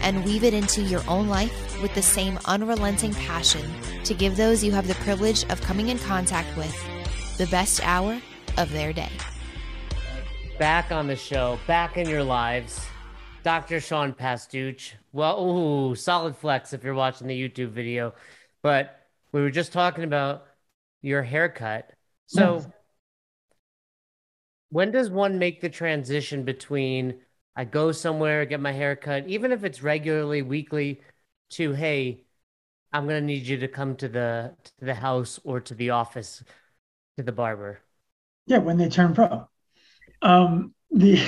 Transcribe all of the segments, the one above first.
and weave it into your own life with the same unrelenting passion to give those you have the privilege of coming in contact with the best hour of their day. Back on the show, back in your lives, Dr. Sean Pastuch. Well, ooh, solid flex if you're watching the YouTube video. But we were just talking about your haircut. So, yes. when does one make the transition between I go somewhere, get my hair cut, even if it's regularly, weekly, to hey, I'm gonna need you to come to the to the house or to the office to the barber. Yeah, when they turn pro. Um the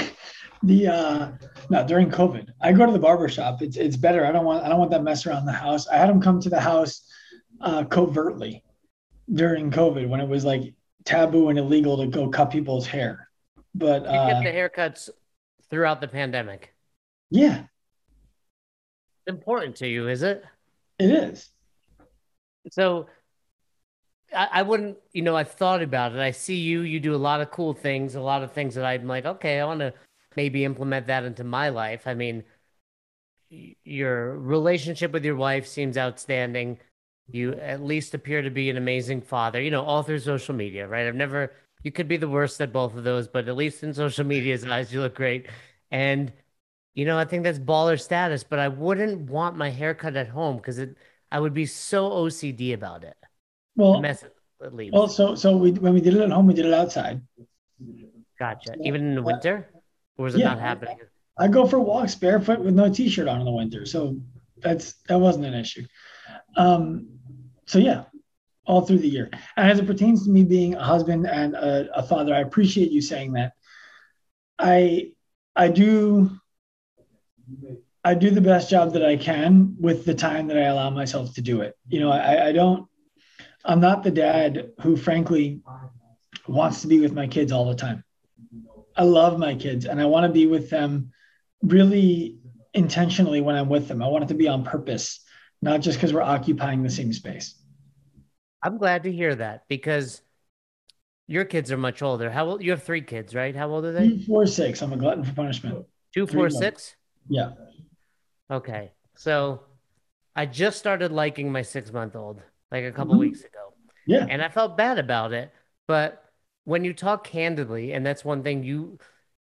the uh no during COVID. I go to the barber shop. It's it's better. I don't want I don't want that mess around the house. I had them come to the house uh covertly during COVID when it was like taboo and illegal to go cut people's hair. But you get uh, the haircuts throughout the pandemic? Yeah. Important to you, is it? It is. So I, I wouldn't, you know, I've thought about it. I see you, you do a lot of cool things, a lot of things that I'm like, okay, I want to maybe implement that into my life. I mean, your relationship with your wife seems outstanding. You at least appear to be an amazing father, you know, all through social media, right? I've never you could be the worst at both of those, but at least in social media's eyes, you look great. And you know, I think that's baller status. But I wouldn't want my haircut at home because it, I would be so OCD about it. Well, mess it, well, so so we when we did it at home, we did it outside. Gotcha. Even in the winter, or was it yeah, not happening? I go for walks barefoot with no t-shirt on in the winter, so that's that wasn't an issue. Um, so yeah, all through the year. And as it pertains to me being a husband and a, a father, I appreciate you saying that. I I do I do the best job that I can with the time that I allow myself to do it. You know, I, I don't I'm not the dad who frankly wants to be with my kids all the time. I love my kids and I want to be with them really intentionally when I'm with them. I want it to be on purpose, not just because we're occupying the same space. I'm glad to hear that because your kids are much older. How old? You have three kids, right? How old are they? Two, four, six. I'm a glutton for punishment. Two, three four, six. Yeah. Okay, so I just started liking my six month old like a couple mm-hmm. weeks ago. Yeah. And I felt bad about it, but when you talk candidly, and that's one thing you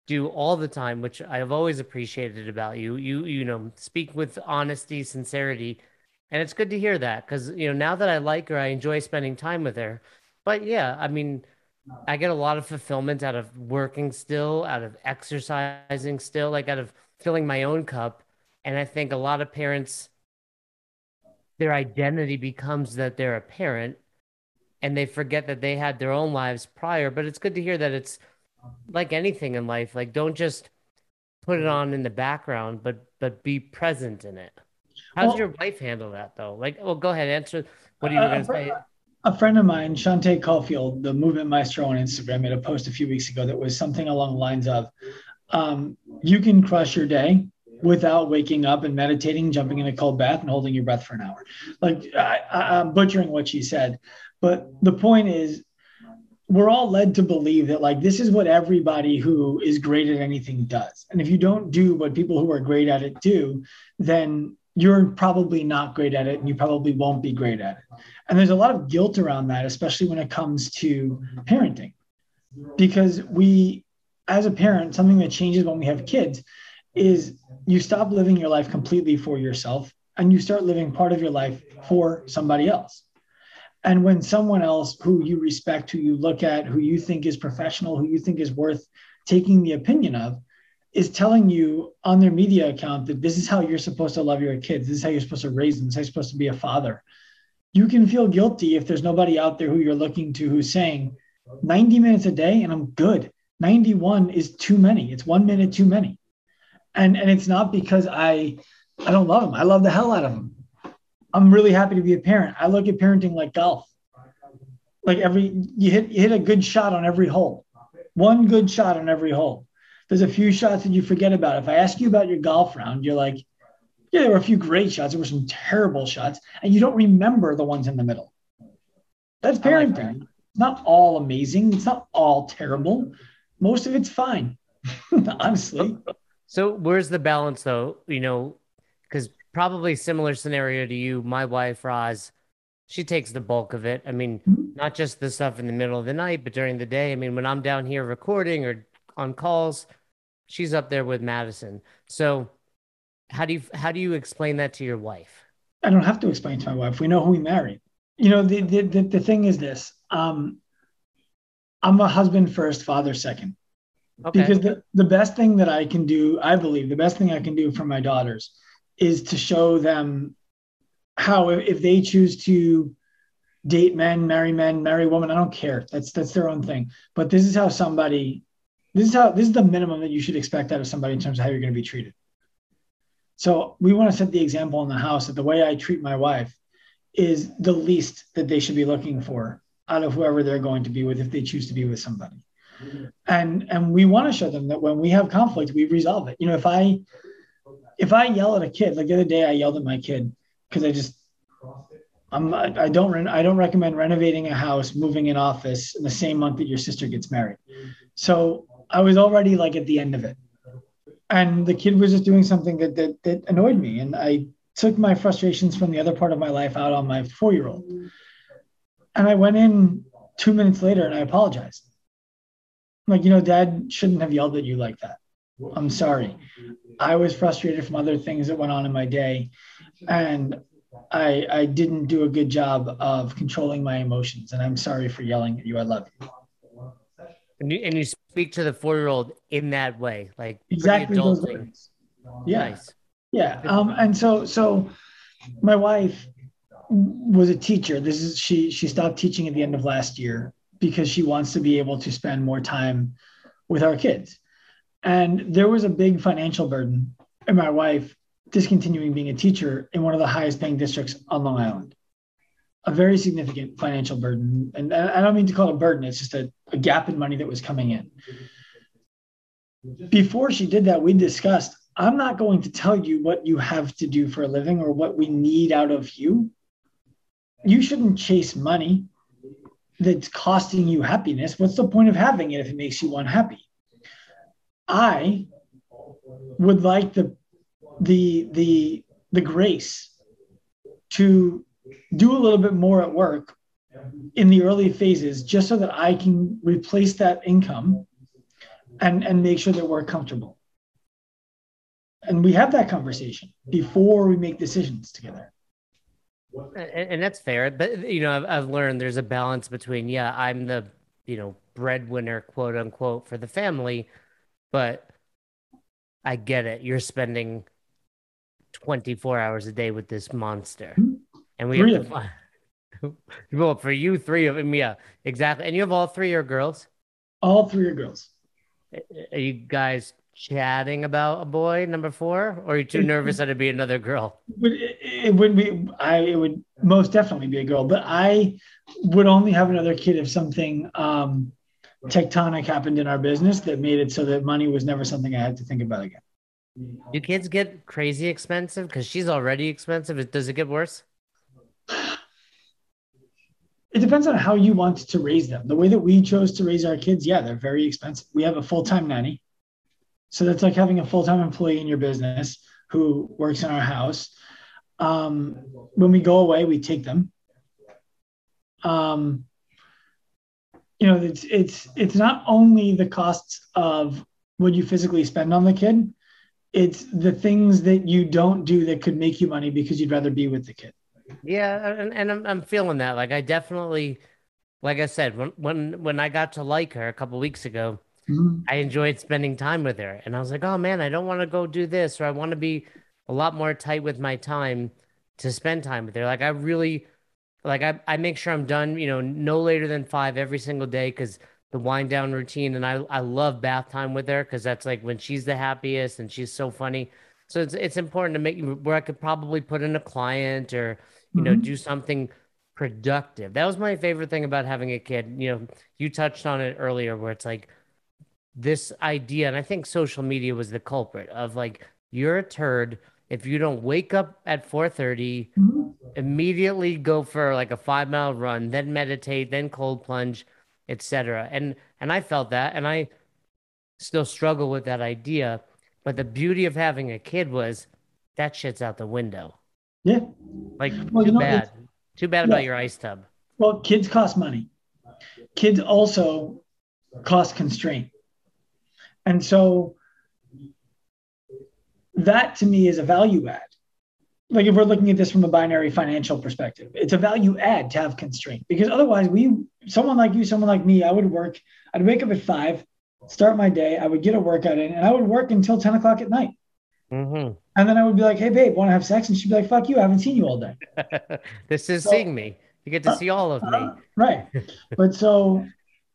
do all the time, which I've always appreciated about you. You you know speak with honesty, sincerity and it's good to hear that because you know now that I like her, I enjoy spending time with her. But yeah, I mean, I get a lot of fulfillment out of working still, out of exercising still, like out of filling my own cup. And I think a lot of parents, their identity becomes that they're a parent and they forget that they had their own lives prior. But it's good to hear that it's like anything in life. Like, don't just put it on in the background, but but be present in it. How's well, your wife handle that though? Like, well, go ahead, answer what are you uh, going to say. A friend of mine, Shante Cofield, the movement maestro on Instagram, made a post a few weeks ago that was something along the lines of, um, "You can crush your day without waking up and meditating, jumping in a cold bath, and holding your breath for an hour." Like I, I'm butchering what she said, but the point is, we're all led to believe that like this is what everybody who is great at anything does, and if you don't do what people who are great at it do, then you're probably not great at it and you probably won't be great at it. And there's a lot of guilt around that, especially when it comes to parenting. Because we, as a parent, something that changes when we have kids is you stop living your life completely for yourself and you start living part of your life for somebody else. And when someone else who you respect, who you look at, who you think is professional, who you think is worth taking the opinion of, is telling you on their media account that this is how you're supposed to love your kids. This is how you're supposed to raise them. This is how you're supposed to be a father. You can feel guilty if there's nobody out there who you're looking to who's saying 90 minutes a day and I'm good. 91 is too many. It's one minute too many. And and it's not because I I don't love them. I love the hell out of them. I'm really happy to be a parent. I look at parenting like golf. Like every you hit you hit a good shot on every hole. One good shot on every hole. There's a few shots that you forget about. If I ask you about your golf round, you're like, yeah, there were a few great shots. There were some terrible shots, and you don't remember the ones in the middle. That's parenting. Like that. It's not all amazing. It's not all terrible. Most of it's fine, honestly. So where's the balance though? You know, because probably similar scenario to you, my wife Roz, she takes the bulk of it. I mean, mm-hmm. not just the stuff in the middle of the night, but during the day. I mean, when I'm down here recording or on calls, she's up there with Madison. So how do you how do you explain that to your wife? I don't have to explain to my wife. We know who we married. You know, the the the, the thing is this. Um, I'm a husband first, father second. Okay. Because the, the best thing that I can do, I believe, the best thing I can do for my daughters is to show them how if they choose to date men, marry men, marry women, I don't care. That's that's their own thing. But this is how somebody this is how this is the minimum that you should expect out of somebody in terms of how you're going to be treated. So we want to set the example in the house that the way I treat my wife is the least that they should be looking for out of whoever they're going to be with if they choose to be with somebody. And and we want to show them that when we have conflict, we resolve it. You know, if I if I yell at a kid, like the other day I yelled at my kid because I just I'm I don't I don't recommend renovating a house, moving an office in the same month that your sister gets married. So I was already like at the end of it. And the kid was just doing something that, that that annoyed me. And i took my frustrations from the other part of my life out on my four year old and i went in two minutes later and i apologized. Like you know dad shouldn't have yelled at you like that. I'm sorry. I was frustrated from other things that went on in my day. And i i didn't do a good job of controlling my emotions. And i'm sorry for yelling at you. I love you. And you, and you speak to the four year old in that way, like exactly those words. Yeah. Nice. Yeah. Um, and so, so my wife was a teacher. This is, she, she stopped teaching at the end of last year because she wants to be able to spend more time with our kids. And there was a big financial burden in my wife discontinuing being a teacher in one of the highest paying districts on Long Island a very significant financial burden. And I don't mean to call it a burden, it's just a, a gap in money that was coming in. Before she did that, we discussed I'm not going to tell you what you have to do for a living or what we need out of you. You shouldn't chase money that's costing you happiness. What's the point of having it if it makes you unhappy? I would like the the the the grace to do a little bit more at work in the early phases just so that I can replace that income and, and make sure that we're comfortable. And we have that conversation before we make decisions together. And, and that's fair. But, you know, I've, I've learned there's a balance between, yeah, I'm the, you know, breadwinner, quote unquote, for the family, but I get it. You're spending 24 hours a day with this monster. And we three have to find. well, for you, three of them, yeah, exactly. And you have all three are girls. All three are girls. Are you guys chatting about a boy number four, or are you too nervous that it'd be another girl? It, it would be. I it would most definitely be a girl, but I would only have another kid if something um, tectonic happened in our business that made it so that money was never something I had to think about again. Do kids get crazy expensive? Because she's already expensive. Does it get worse? It depends on how you want to raise them. The way that we chose to raise our kids, yeah, they're very expensive. We have a full time nanny. So that's like having a full time employee in your business who works in our house. Um, when we go away, we take them. Um, you know, it's it's it's not only the costs of what you physically spend on the kid, it's the things that you don't do that could make you money because you'd rather be with the kid. Yeah, and, and I'm I'm feeling that. Like I definitely, like I said, when when when I got to like her a couple weeks ago, mm-hmm. I enjoyed spending time with her, and I was like, oh man, I don't want to go do this, or I want to be a lot more tight with my time to spend time with her. Like I really, like I I make sure I'm done, you know, no later than five every single day because the wind down routine, and I I love bath time with her because that's like when she's the happiest and she's so funny. So it's it's important to make where I could probably put in a client or you know, mm-hmm. do something productive. That was my favorite thing about having a kid. You know, you touched on it earlier where it's like this idea, and I think social media was the culprit of like, you're a turd if you don't wake up at 4:30, mm-hmm. immediately go for like a five mile run, then meditate, then cold plunge, etc. And and I felt that, and I still struggle with that idea. But the beauty of having a kid was that shit's out the window. Yeah. Like well, too, you know, bad. too bad. about your ice tub. Well, kids cost money. Kids also cost constraint. And so that to me is a value add. Like if we're looking at this from a binary financial perspective, it's a value add to have constraint because otherwise we someone like you, someone like me, I would work, I'd wake up at five, start my day, I would get a workout in, and I would work until 10 o'clock at night. Mm-hmm. And then I would be like, hey babe, want to have sex? And she'd be like, fuck you, I haven't seen you all day. this is so, seeing me. You get to uh, see all of me. Uh, right. but so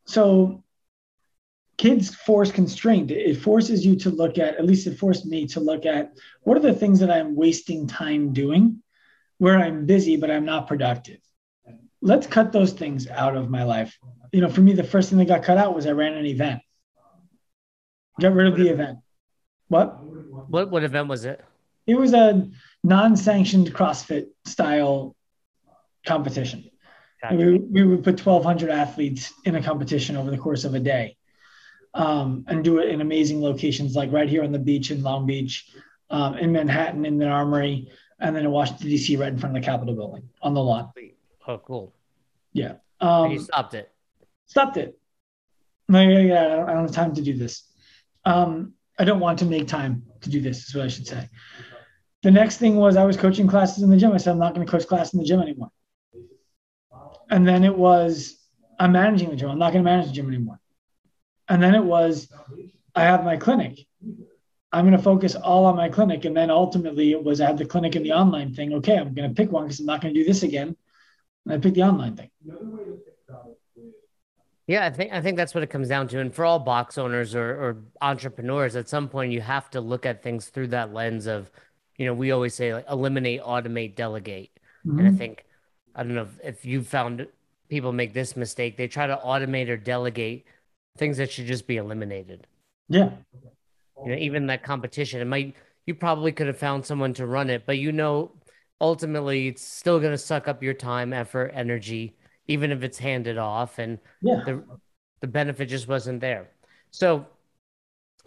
so kids force constraint it forces you to look at at least it forced me to look at what are the things that i'm wasting time doing where i'm busy but i'm not productive let's cut those things out of my life you know for me the first thing that got cut out was i ran an event get rid of the event what what what event was it it was a non-sanctioned crossfit style competition gotcha. we, we would put 1200 athletes in a competition over the course of a day um, and do it in amazing locations like right here on the beach in Long Beach, um, in Manhattan, in the Armory, and then in Washington D.C. right in front of the Capitol building on the lawn. Oh, cool. Yeah. Um, you stopped it. Stopped it. No, yeah, yeah, I don't, I don't have time to do this. Um, I don't want to make time to do this. Is what I should say. The next thing was I was coaching classes in the gym. I said I'm not going to coach class in the gym anymore. And then it was I'm managing the gym. I'm not going to manage the gym anymore. And then it was, I have my clinic. I'm going to focus all on my clinic. And then ultimately it was, I have the clinic and the online thing. Okay, I'm going to pick one because I'm not going to do this again. And I picked the online thing. Yeah, I think I think that's what it comes down to. And for all box owners or, or entrepreneurs, at some point you have to look at things through that lens of, you know, we always say like eliminate, automate, delegate. Mm-hmm. And I think I don't know if, if you found people make this mistake. They try to automate or delegate things that should just be eliminated. Yeah. You know, even that competition, it might you probably could have found someone to run it, but you know, ultimately it's still going to suck up your time, effort, energy, even if it's handed off, and yeah. the the benefit just wasn't there. So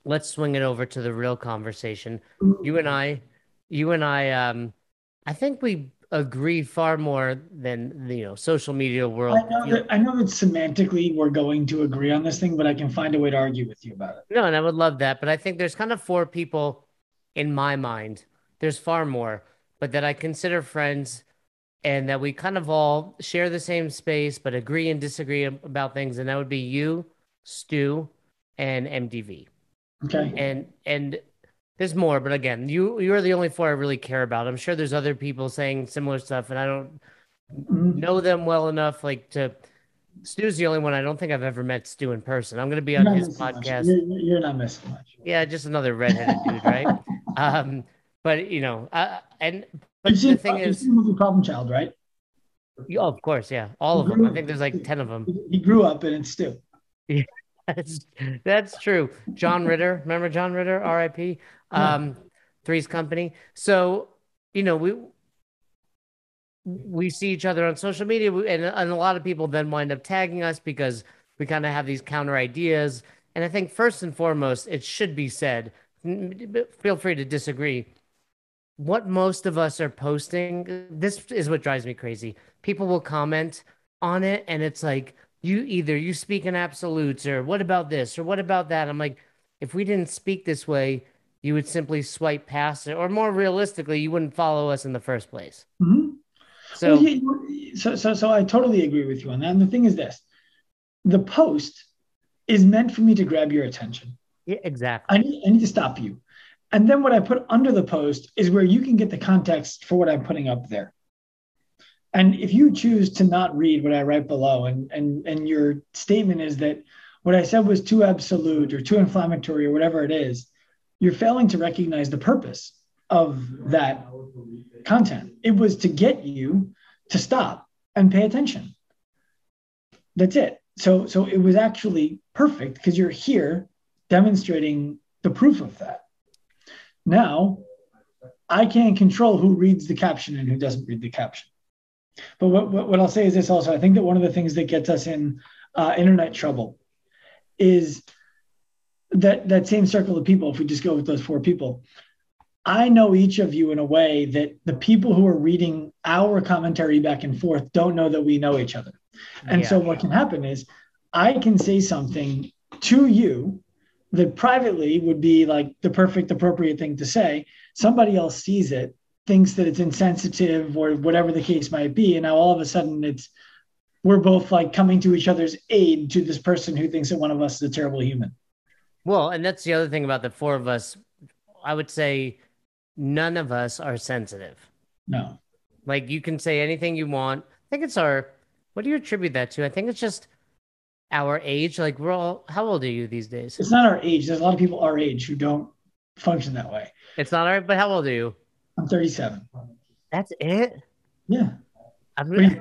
let's swing it over to the real conversation. You and I, you and I, um, I think we agree far more than the you know social media world. I know, that, I know that semantically we're going to agree on this thing, but I can find a way to argue with you about it. No, and I would love that. But I think there's kind of four people in my mind. There's far more, but that I consider friends and that we kind of all share the same space but agree and disagree about things. And that would be you, Stu, and MDV. Okay. And and there's more, but again, you you're the only four I really care about. I'm sure there's other people saying similar stuff, and I don't mm-hmm. know them well enough. Like to Stu's the only one I don't think I've ever met Stu in person. I'm going to be on his podcast. You're, you're, not missing much. Yeah, just another redheaded dude, right? Um, but you know, uh, and but you've the seen, thing is, movie Problem Child, right? Oh, of course, yeah, all he of them. I think there's like ten of them. He grew up and it's Stu. Yeah, that's that's true. John Ritter, remember John Ritter, R.I.P um, Three's Company. So you know we we see each other on social media, and, and a lot of people then wind up tagging us because we kind of have these counter ideas. And I think first and foremost, it should be said. Feel free to disagree. What most of us are posting, this is what drives me crazy. People will comment on it, and it's like you either you speak in absolutes, or what about this, or what about that. I'm like, if we didn't speak this way, you would simply swipe past it, or more realistically, you wouldn't follow us in the first place. Mm-hmm. So, well, yeah, so, so, so I totally agree with you on that. And the thing is this: the post is meant for me to grab your attention. Yeah, exactly. I need, I need to stop you. And then what I put under the post is where you can get the context for what I'm putting up there. And if you choose to not read what I write below, and and and your statement is that what I said was too absolute or too inflammatory or whatever it is, you're failing to recognize the purpose of that content. It was to get you to stop and pay attention. That's it. So so it was actually perfect because you're here demonstrating the proof of that. Now, I can't control who reads the caption and who doesn't read the caption. But what, what, what I'll say is this also I think that one of the things that gets us in uh, internet trouble is that that same circle of people if we just go with those four people. I know each of you in a way that the people who are reading our commentary back and forth don't know that we know each other. And yeah. so what can happen is i can say something to you that privately would be like the perfect appropriate thing to say. Somebody else sees it thinks that it's insensitive or whatever the case might be and now all of a sudden it's we're both like coming to each other's aid to this person who thinks that one of us is a terrible human well, and that's the other thing about the four of us. I would say none of us are sensitive. No. Like you can say anything you want. I think it's our what do you attribute that to? I think it's just our age. Like we're all how old are you these days? It's not our age. There's a lot of people our age who don't function that way. It's not our but how old are you? I'm 37. That's it? Yeah. I'm really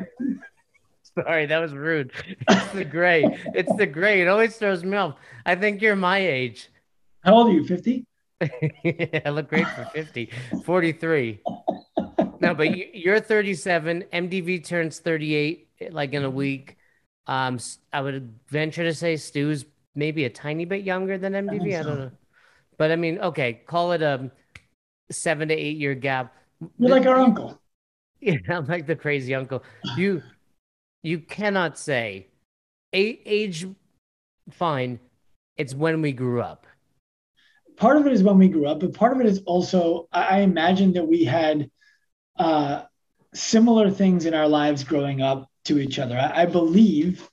Sorry, that was rude. It's the gray. it's the gray. It always throws me off. I think you're my age. How old are you? 50? I look great for 50. 43. no, but you're 37. MDV turns 38 like in a week. Um, I would venture to say Stu's maybe a tiny bit younger than MDV. I, I don't know. But I mean, okay, call it a seven to eight year gap. You're like our uncle. Yeah, I'm like the crazy uncle. You you cannot say age fine it's when we grew up part of it is when we grew up but part of it is also i imagine that we had uh, similar things in our lives growing up to each other i, I believe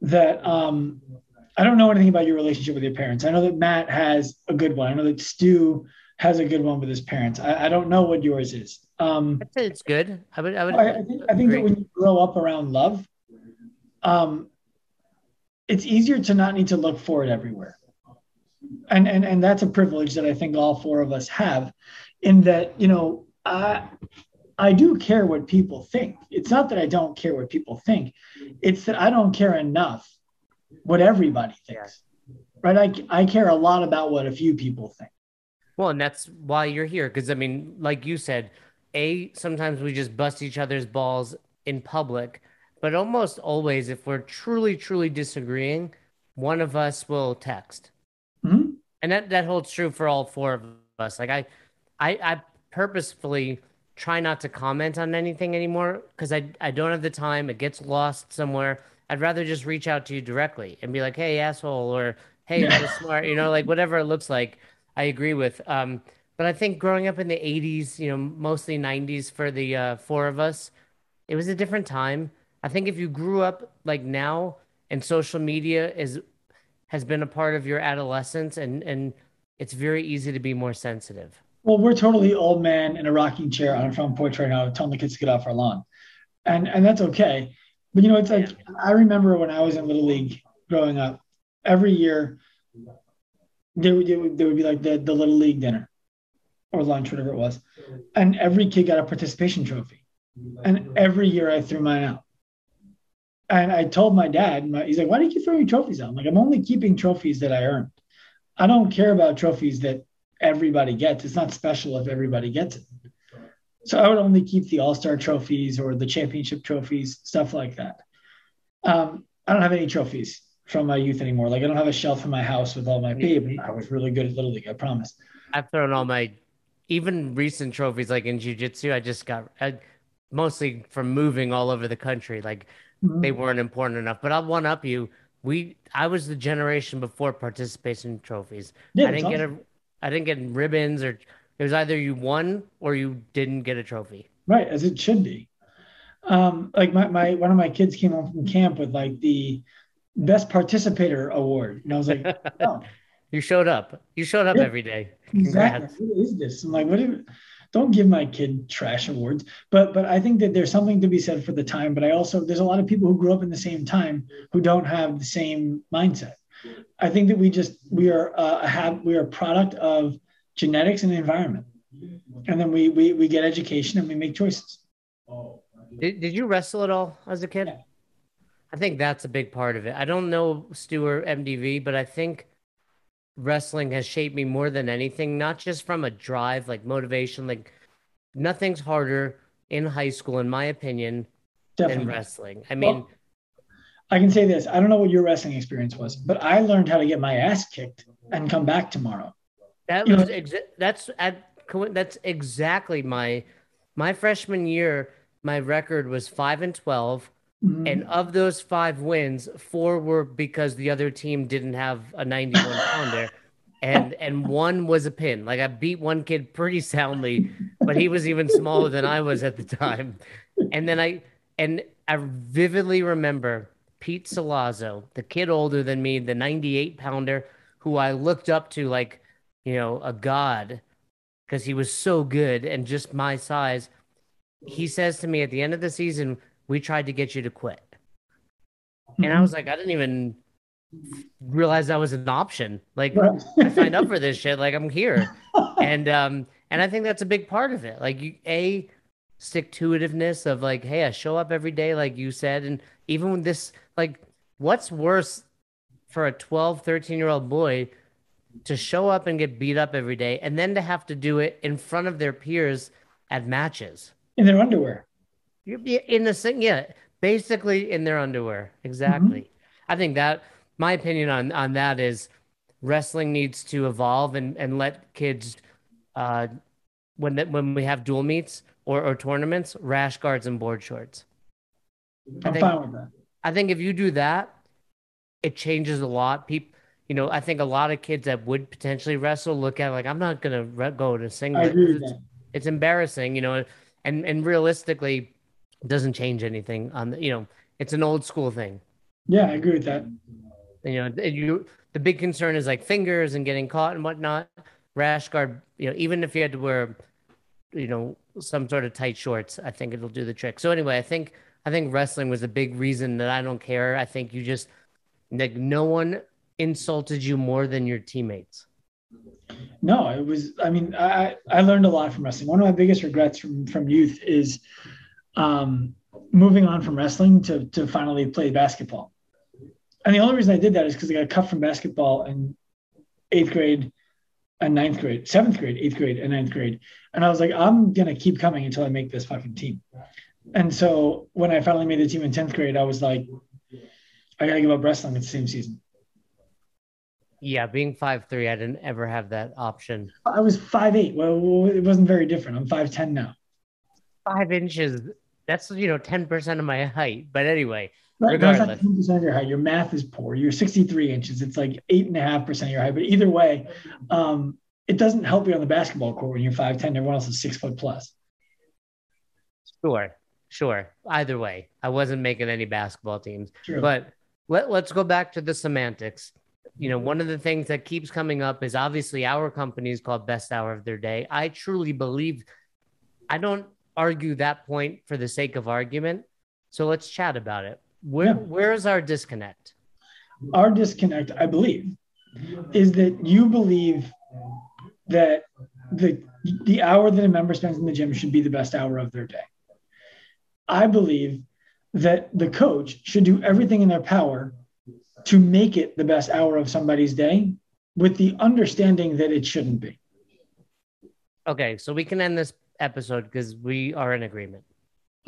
that um, i don't know anything about your relationship with your parents i know that matt has a good one i know that stu has a good one with his parents i, I don't know what yours is um, I'd say it's good. I would. I would. I, I think, I think that when you grow up around love, um, it's easier to not need to look for it everywhere. And, and, and that's a privilege that I think all four of us have in that, you know, I, I do care what people think. It's not that I don't care what people think. It's that I don't care enough what everybody thinks. Right? I, I care a lot about what a few people think. Well, and that's why you're here. Because, I mean, like you said, A, sometimes we just bust each other's balls in public but almost always, if we're truly, truly disagreeing, one of us will text. Mm-hmm. And that, that holds true for all four of us. Like I, I, I purposefully try not to comment on anything anymore because I, I don't have the time. It gets lost somewhere. I'd rather just reach out to you directly and be like, hey, asshole, or hey, that was smart, you know, like whatever it looks like. I agree with. Um, but I think growing up in the 80s, you know, mostly 90s for the uh, four of us, it was a different time. I think if you grew up like now and social media is has been a part of your adolescence and and it's very easy to be more sensitive. Well, we're totally old man in a rocking chair on a front porch right now telling the kids to get off our lawn. And and that's okay. But you know, it's like yeah. I remember when I was in little league growing up, every year there would, there would, there would be like the, the little league dinner or lunch, whatever it was. And every kid got a participation trophy. And every year I threw mine out and I told my dad, my, he's like, why do you keep throwing trophies out? I'm like, I'm only keeping trophies that I earned. I don't care about trophies that everybody gets. It's not special if everybody gets it. So I would only keep the All Star trophies or the championship trophies, stuff like that. Um, I don't have any trophies from my youth anymore. Like I don't have a shelf in my house with all my babe. I was really good at Little League, I promise. I've thrown all my even recent trophies like in jiu-jitsu. I just got I, mostly from moving all over the country. Like mm-hmm. they weren't important enough. But I'll one up you. We I was the generation before participation trophies. Yeah, I didn't get a I didn't get ribbons or it was either you won or you didn't get a trophy. Right, as it should be. Um, like my, my one of my kids came home from camp with like the best participator award. And I was like, oh. you showed up. You showed up yeah, every day. Congrats. Exactly. What is this? I'm like, what is don't give my kid trash awards but but i think that there's something to be said for the time but i also there's a lot of people who grew up in the same time who don't have the same mindset i think that we just we are uh, have we are a product of genetics and environment and then we we, we get education and we make choices Did, did you wrestle at all as a kid? Yeah. I think that's a big part of it. I don't know Stu or MDV, but I think wrestling has shaped me more than anything, not just from a drive, like motivation, like nothing's harder in high school, in my opinion, Definitely. than wrestling. I mean, Well, I can say this. I don't know what your wrestling experience was, but I learned how to get my ass kicked and come back tomorrow. that you was exa- that's at that's exactly my my freshman year. My record was five and twelve. Mhm. And of those five wins, four were because the other team didn't have a 91 pounder. And and one was a pin. Like I beat one kid pretty soundly, but he was even smaller than I was at the time. And then I and I vividly remember Pete Salazzo, the kid older than me, the 98 pounder, who I looked up to like, you know, a god because he was so good and just my size. He says to me at the end of the season, we tried to get you to quit. And I was like, I didn't even realize that was an option. Like I signed up for this shit. Like I'm here. And um and I think that's a big part of it. Like you a stick to itiveness of like, hey, I show up every day, like you said. And even when this like what's worse for a 12, 13 year old boy to show up and get beat up every day and then to have to do it in front of their peers at matches. in their underwear. In the same, yeah, basically in their underwear. Exactly. I think that my opinion on on that is wrestling needs to evolve and and let kids, uh, when that when we have dual meets or or tournaments, rash guards and board shorts. I I'm think- fine with that. I think if you do that, it changes a lot. People, you know, I think a lot of kids that would potentially wrestle look at it like I'm not gonna re- go to singlet. It's- it's embarrassing, you know, and and realistically, doesn't change anything. On the, you know, it's an old school thing. Yeah, I agree with that. You know, you the big concern is like fingers and getting caught and whatnot. Rash guard, you know, even if you had to wear, you know, some sort of tight shorts, I think it'll do the trick. So anyway, I think I think wrestling was a big reason that I don't care. I think you just like no one insulted you more than your teammates. No, it was. I mean, I I learned a lot from wrestling. One of my biggest regrets from from youth is um, moving on from wrestling to to finally play basketball. And the only reason I did that is because I got cut from basketball in eighth grade and ninth grade, seventh grade, eighth grade, and ninth grade. And I was like, I'm gonna keep coming until I make this fucking team. And so when I finally made the team in tenth grade, I was like, I gotta give up wrestling at the same season. Yeah, being five three, I didn't ever have that option. I was five eight. Well, it wasn't very different. I'm five ten now. Five inches. That's you know ten percent of my height. But anyway, Right, that's not Regardless. 10% of your height. Your math is poor. You're 63 inches. It's like eight and a half percent of your height. But either way, um, it doesn't help you on the basketball court when you're 5'10. Everyone else is six foot plus. Sure, sure. Either way, I wasn't making any basketball teams. True. But let, let's go back to the semantics. You know, one of the things that keeps coming up is obviously our company is called Best Hour of Their Day. I truly believe, I don't argue that point for the sake of argument. So let's chat about it. Where Yeah. where is our disconnect? Our disconnect, I believe, is that you believe that the the hour that a member spends in the gym should be the best hour of their day. I believe that the coach should do everything in their power to make it the best hour of somebody's day with the understanding that it shouldn't be. Okay, so we can end this episode because we are in agreement.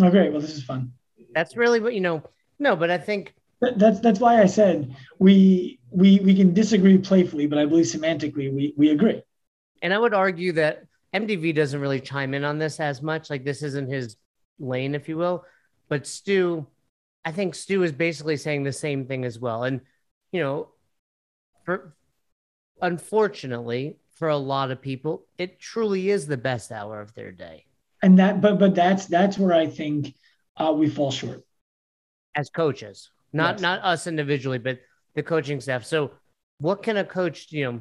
Oh, great. Well, this is fun. That's really what you know. No, but I think That- That's that's why I said we we we can disagree playfully, but I believe semantically we we agree. And I would argue that MDV doesn't really chime in on this as much. Like this isn't his lane, if you will. But Stu, I think Stu is basically saying the same thing as well. And you know, for unfortunately, for a lot of people, it truly is the best hour of their day And that but but that's that's where I think uh, we fall short. as coaches. Not Yes. not us individually, but the coaching staff. So what can a coach, you know,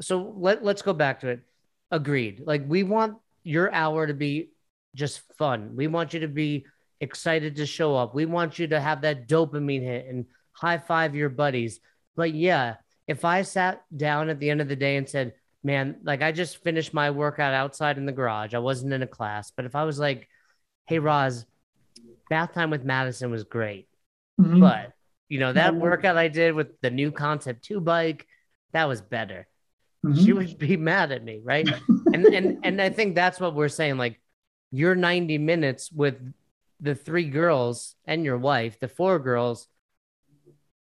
so let, let's go back to it. Agreed. Like we want your hour to be just fun. We want you to be excited to show up. We want you to have that dopamine hit and high five your buddies. But yeah, if I sat down at the end of the day and said, man, like I just finished my workout outside in the garage, I wasn't in a class, but if I was like, hey, Roz, bath time with Madison was great. Mhm. But you know, that Mhm. workout I did with the new concept two bike, that was better. Mhm. She would be mad at me, right? and and and I think that's what we're saying. Like your 90 minutes with the three girls and your wife, the four girls,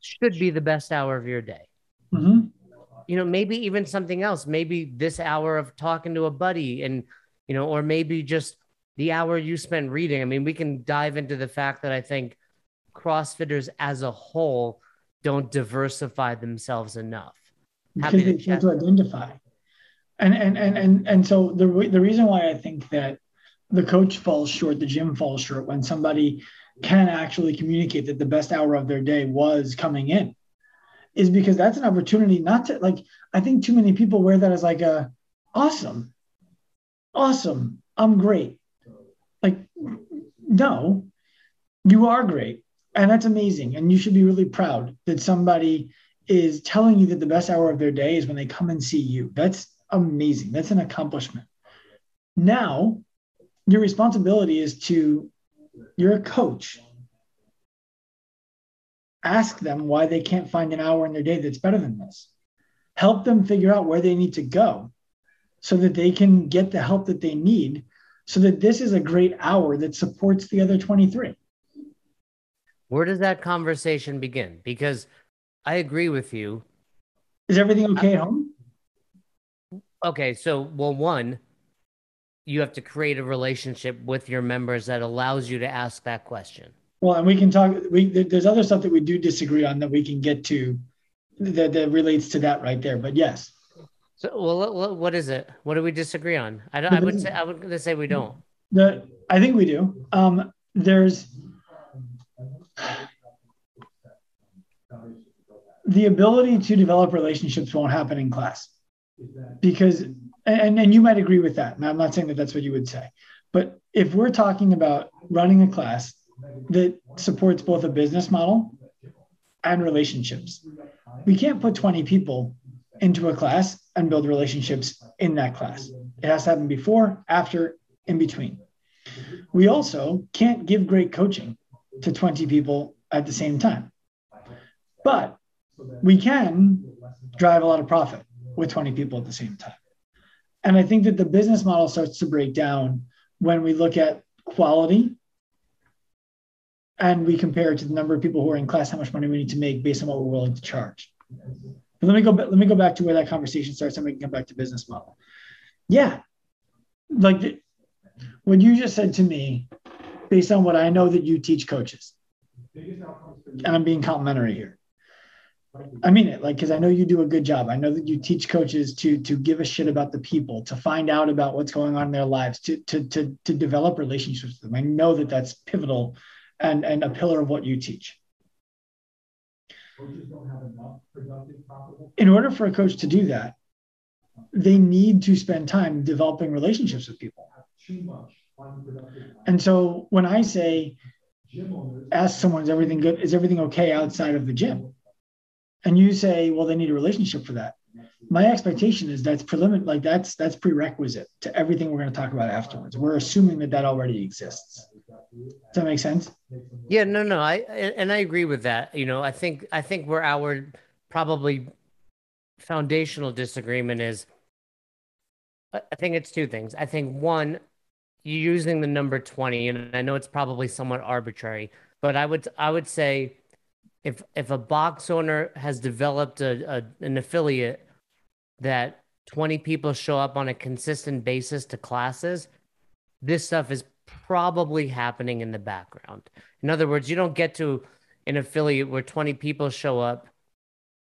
should be the best hour of your day. Mhm. You know, maybe even something else. Maybe this hour of talking to a buddy and you know, or maybe just the hour you spend reading. I mean, we can dive into the fact that I think CrossFitters as a whole don't diversify themselves enough. because Happy to they fail to identify. And and and and and so the re- the reason why I think that the coach falls short, the gym falls short when somebody can actually communicate that the best hour of their day was coming in, is because that's an opportunity not to like. I think too many people wear that as like a awesome, awesome, I'm great. Like, no, you are great, and that's amazing, and you should be really proud that somebody is telling you that the best hour of their day is when they come and see you. That's amazing. That's an accomplishment. Now, your responsibility is to, you're a coach. Ask them why they can't find an hour in their day that's better than this. Help them figure out where they need to go so that they can get the help that they need so that this is a great hour that supports the other 23. Where does that conversation begin? Because I agree with you. Is everything okay at uh, home? Okay, so well, one, you have to create a relationship with your members that allows you to ask that question. Well, and we can talk. We there's other stuff that we do disagree on that we can get to, that that relates to that right there. But yes, So, well, what- is it? What do we disagree on? I, don't, I would say I would say we don't. the I think we do. Um, there's the ability to develop relationships won't happen in class because and and you might agree with that. And I'm not saying that that's what you would say, but if we're talking about running a class that supports both a business model and relationships, we can't put 20 people into a class and build relationships in that class. It has to happen before, after, in between. We also can't give great coaching to 20 people at the same time. But we can drive a lot of profit with 20 people at the same time. And I think that the business model starts to break down when we look at quality and we compare it to the number of people who are in class, how much money we need to make based on what we're willing to charge. But let me go. Let me go back to where that conversation starts, and we can come back to business model. Yeah, like what you just said to me, based on what I know that you teach coaches, and I'm being complimentary here. I mean it, like because I know you do a good job. I know that you teach coaches to to give a shit about the people, to find out about what's going on in their lives, to to to to develop relationships with them. I know that that's pivotal and and a pillar of what you teach. In order for a coach to do that, they need to spend time developing relationships with people. And so when I say, ask someone, is everything good? Is everything okay outside of the gym? And you say, well, they need a relationship for that. My expectation is that's preliminary, like that's that's prerequisite to everything we're going to talk about afterwards. We're assuming that that already exists. Does that make sense? Yeah, no, no, I and I agree with that. You know, I think I think where our probably foundational disagreement is, I think it's two things. I think one, using the number twenty, and I know it's probably somewhat arbitrary, but I would I would say, if if a box owner has developed a, a an affiliate that twenty people show up on a consistent basis to classes, this stuff is probably happening in the background. In other words, you don't get to an affiliate where 20 people show up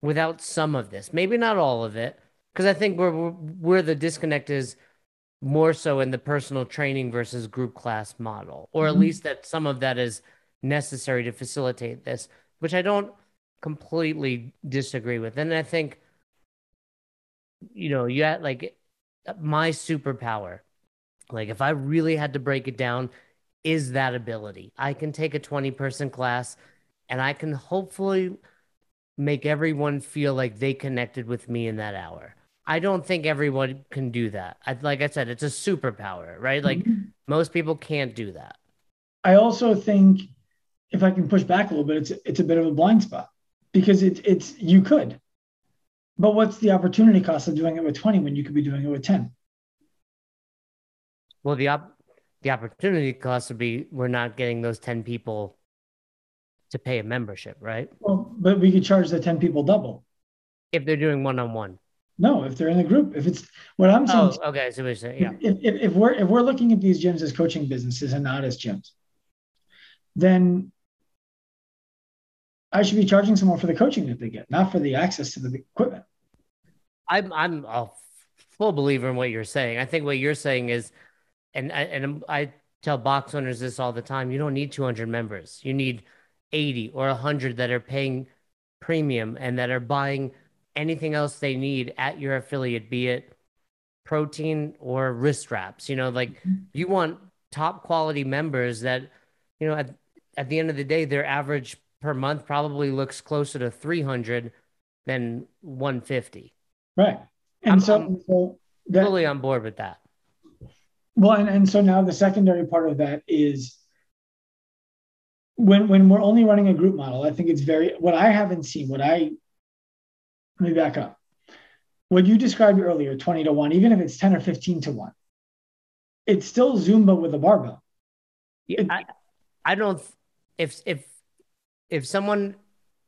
without some of this. Maybe not all of it, because I think where where the disconnect is more so in the personal training versus group class model, or at Mhm. least that some of that is necessary to facilitate this, which I don't completely disagree with. And I think, you know, you had like my superpower like if I really had to break it down, is that ability. I can take a 20 person class and I can hopefully make everyone feel like they connected with me in that hour. I don't think everyone can do that. I, like I said, it's a superpower, right? Like Mhm. most people can't do that. I also think if I can push back a little bit, it's it's a bit of a blind spot because it's it's you could. But what's the opportunity cost of doing it with 20 when you could be doing it with 10? Well, the op- the opportunity cost would be we're not getting those 10 people to pay a membership, right? Well, but we could charge the 10 people double. If they're doing one on one. No, if they're in a group. If it's what I'm saying. Oh, okay. So we're saying, yeah. If, if, if we're if we're looking at these gyms as coaching businesses and not as gyms, then I should be charging someone for the coaching that they get, not for the access to the equipment. I'm I'm a full believer in what you're saying. I think what you're saying is, and and I tell box owners this all the time. You don't need 200 members. You need 80 or 100 that are paying premium and that are buying anything else they need at your affiliate, be it protein or wrist straps. You know, like mm-hmm. you want top quality members that, you know, at, at the end of the day, their average per month probably looks closer to 300 than 150. Right. And I'm, so, I'm so that, fully on board with that. Well, and, and so now the secondary part of that is when when we're only running a group model, I think it's very what I haven't seen, what I let me back up. What you described earlier, 20 to 1, even if it's 10 or 15 to 1, it's still Zumba with a barbell. Yeah, it, I, I don't if if if someone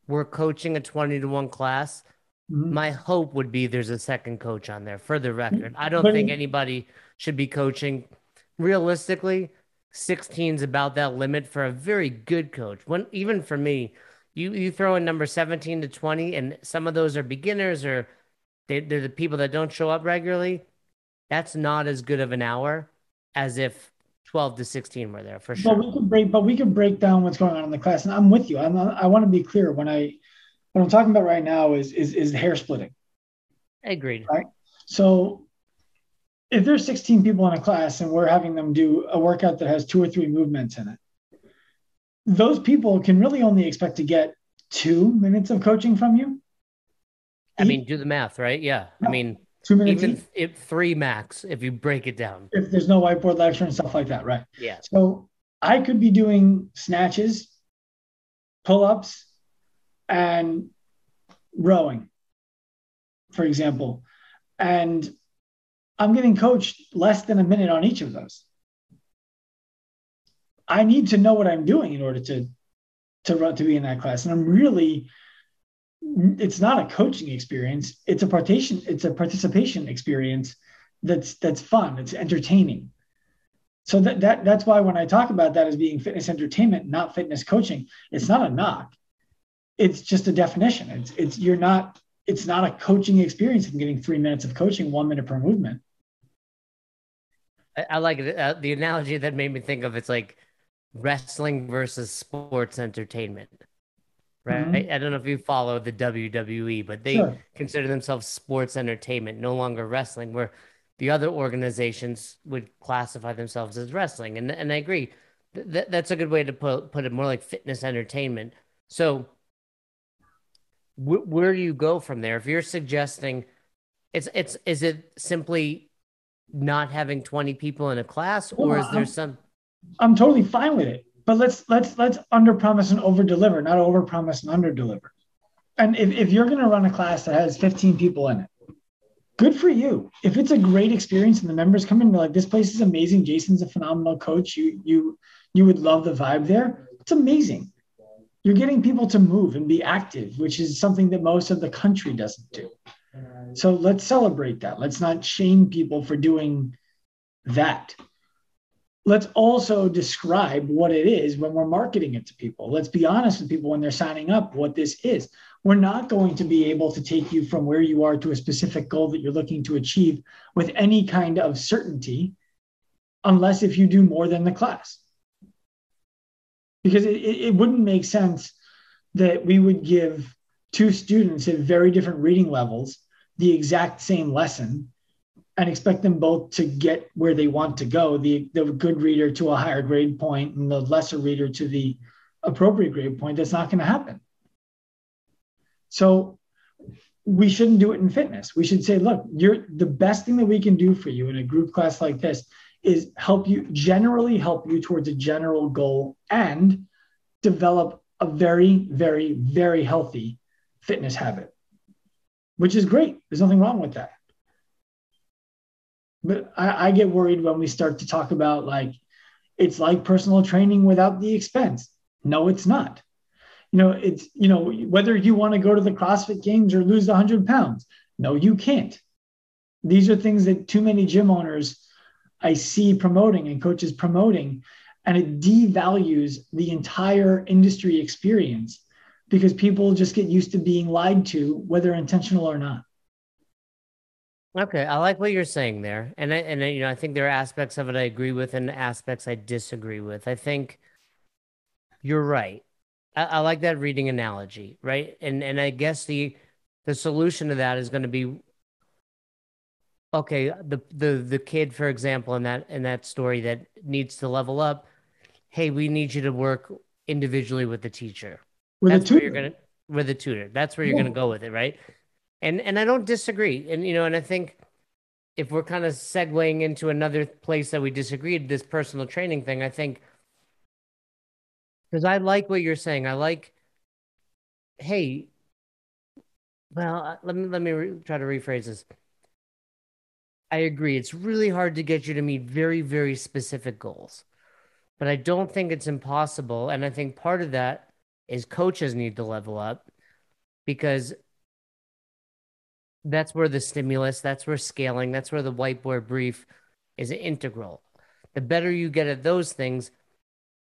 were coaching a 20 to 1 class, mm-hmm. my hope would be there's a second coach on there for the record. I don't but, think anybody should be coaching realistically 16 is about that limit for a very good coach. When even for me, you you throw in number 17 to 20 and some of those are beginners or they, they're the people that don't show up regularly. That's not as good of an hour as if 12 to 16 were there for sure. But we could break, but we could break down what's going on in the class. And I'm with you. I'm, I want to be clear when I, what I'm talking about right now is, is, is hair splitting. Agreed. Right. So if there's 16 people in a class and we're having them do a workout that has two or three movements in it, those people can really only expect to get two minutes of coaching from you. I mean, do the math, right? Yeah. No, I mean, two minutes. Even if three max, if you break it down. If there's no whiteboard lecture and stuff like that, right? Yeah. So I could be doing snatches, pull ups, and rowing, for example. And I'm getting coached less than a minute on each of those. I need to know what I'm doing in order to to run to be in that class. And I'm really it's not a coaching experience, it's a participation, it's a participation experience that's that's fun, it's entertaining. So that, that that's why when I talk about that as being fitness entertainment, not fitness coaching, it's not a knock. It's just a definition. It's it's you're not it's not a coaching experience I'm getting three minutes of coaching, one minute per movement. I, I like it. Uh, the analogy that made me think of it's like wrestling versus sports entertainment. Right. Mm-hmm. I, I, don't know if you follow the WWE, but they sure. consider themselves sports entertainment, no longer wrestling, where the other organizations would classify themselves as wrestling. And and I agree. Th- that's a good way to put put it more like fitness entertainment. So wh- where do you go from there? If you're suggesting it's it's is it simply not having 20 people in a class or well, is there I'm, some I'm totally fine with it. But let's let's let's under promise and over deliver, not over promise and under deliver. And if, if you're gonna run a class that has 15 people in it, good for you. If it's a great experience and the members come in, they're like this place is amazing. Jason's a phenomenal coach. You you you would love the vibe there. It's amazing. You're getting people to move and be active, which is something that most of the country doesn't do. So let's celebrate that. Let's not shame people for doing that. Let's also describe what it is when we're marketing it to people. Let's be honest with people when they're signing up what this is. We're not going to be able to take you from where you are to a specific goal that you're looking to achieve with any kind of certainty unless if you do more than the class. Because it, it wouldn't make sense that we would give two students at very different reading levels the exact same lesson and expect them both to get where they want to go the, the good reader to a higher grade point and the lesser reader to the appropriate grade point. That's not going to happen. So we shouldn't do it in fitness. We should say look you're the best thing that we can do for you in a group class like this is help you generally help you towards a general goal and develop a very, very, very healthy fitness habit, which is great. There's nothing wrong with that. But I, I get worried when we start to talk about like it's like personal training without the expense. No, it's not. You know, it's, you know, whether you want to go to the CrossFit Games or lose 100 pounds. No, you can't. These are things that too many gym owners I see promoting and coaches promoting, and it devalues the entire industry experience because people just get used to being lied to, whether intentional or not. Okay, I like what you're saying there, and I, and you know I think there are aspects of it I agree with and aspects I disagree with. I think you're right. I, I like that reading analogy, right? And and I guess the the solution to that is going to be okay. The the the kid, for example, in that in that story that needs to level up. Hey, we need you to work individually with the teacher. With That's where you're gonna with the tutor. That's where you're Yeah. gonna go with it, right? And and I don't disagree. And you know, and I think if we're kind of segueing into another place that we disagreed, this personal training thing, I think because I like what you're saying. I like, hey, well, let me let me re- try to rephrase this. I agree. It's really hard to get you to meet very, very specific goals, but I don't think it's impossible. And I think part of that is coaches need to level up because that's where the stimulus, that's where scaling, that's where the whiteboard brief is integral. The better you get at those things,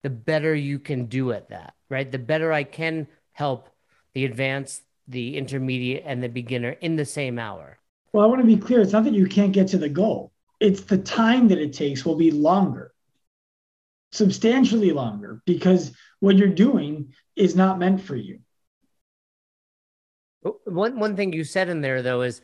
the better you can do at that, right? The better I can help the advanced, the intermediate, and the beginner in the same hour. Well, I want to be clear. It's not that you can't get to the goal. It's the time that it takes will be longer, substantially longer, because what you're doing is not meant for you. Oh, one one thing you said in there though is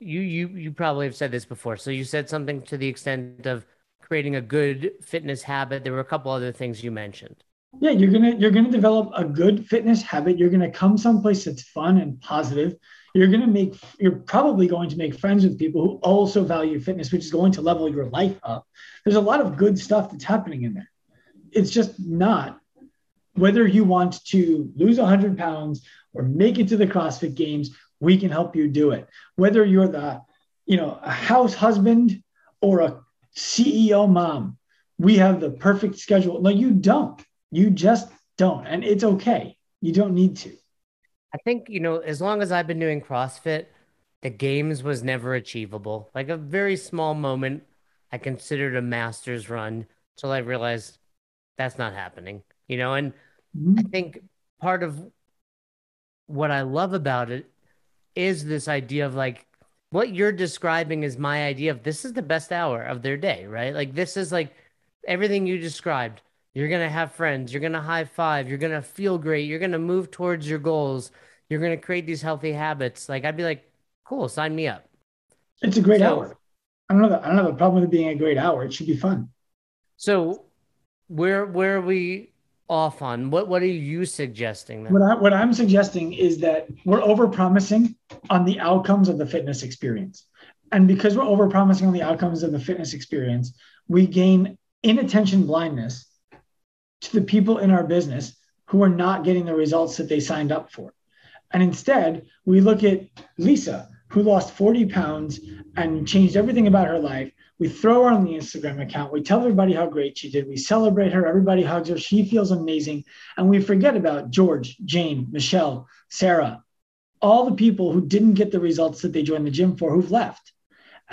you you you probably have said this before. So you said something to the extent of creating a good fitness habit. There were a couple other things you mentioned. Yeah, you're gonna you're gonna develop a good fitness habit. You're gonna come someplace that's fun and positive. You're gonna make you're probably going to make friends with people who also value fitness, which is going to level your life up. There's a lot of good stuff that's happening in there. It's just not whether you want to lose 100 pounds or make it to the CrossFit Games, we can help you do it. Whether you're the, you know, a house husband or a CEO mom, we have the perfect schedule. No, you don't. You just don't. And it's okay. You don't need to. I think, you know, as long as I've been doing CrossFit, the games was never achievable. Like a very small moment, I considered a master's run till I realized that's not happening, you know, and I mm-hmm. think part of what I love about it is this idea of like what you're describing is my idea of this is the best hour of their day, right? Like this is like everything you described. You're going to have friends, you're going to high five, you're going to feel great, you're going to move towards your goals, you're going to create these healthy habits. Like I'd be like, "Cool, sign me up." It's a great So- hour. I don't have a, I don't have a problem with it being a great hour. It should be fun. So, where where are we off on? What what are you suggesting then? What, I, what I'm suggesting is that we're over promising on the outcomes of the fitness experience. And because we're over promising on the outcomes of the fitness experience, we gain inattention blindness to the people in our business who are not getting the results that they signed up for. And instead, we look at Lisa, who lost 40 pounds and changed everything about her life. We throw her on the Instagram account. We tell everybody how great she did. We celebrate her. Everybody hugs her. She feels amazing. And we forget about George, Jane, Michelle, Sarah, all the people who didn't get the results that they joined the gym for who've left.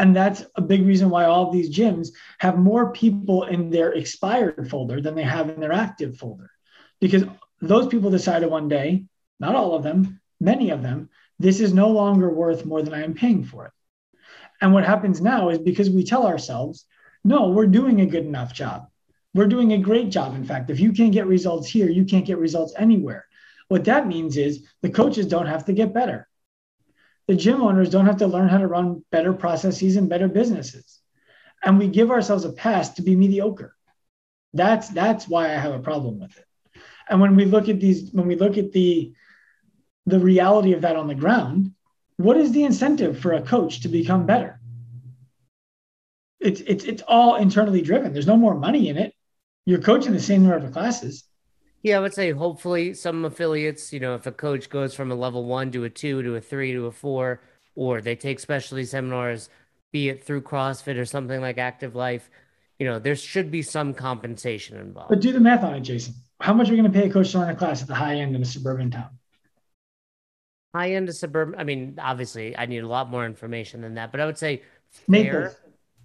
And that's a big reason why all of these gyms have more people in their expired folder than they have in their active folder. Because those people decided one day, not all of them, many of them, this is no longer worth more than I am paying for it. And what happens now is because we tell ourselves, no, we're doing a good enough job. We're doing a great job. In fact, if you can't get results here, you can't get results anywhere. What that means is the coaches don't have to get better. The gym owners don't have to learn how to run better processes and better businesses. And we give ourselves a pass to be mediocre. That's that's why I have a problem with it. And when we look at these, when we look at the the reality of that on the ground, what is the incentive for a coach to become better? it's it's it's all internally driven. There's no more money in it. You're coaching the same number of classes. Yeah, I would say hopefully some affiliates, you know, if a coach goes from a level one to a two to a three to a four, or they take specialty seminars, be it through CrossFit or something like Active Life, you know, there should be some compensation involved. But do the math on it, Jason. How much are you going to pay a coach to run a class at the high end in a suburban town? High end of suburban. I mean, obviously, I need a lot more information than that, but I would say fair, Naples.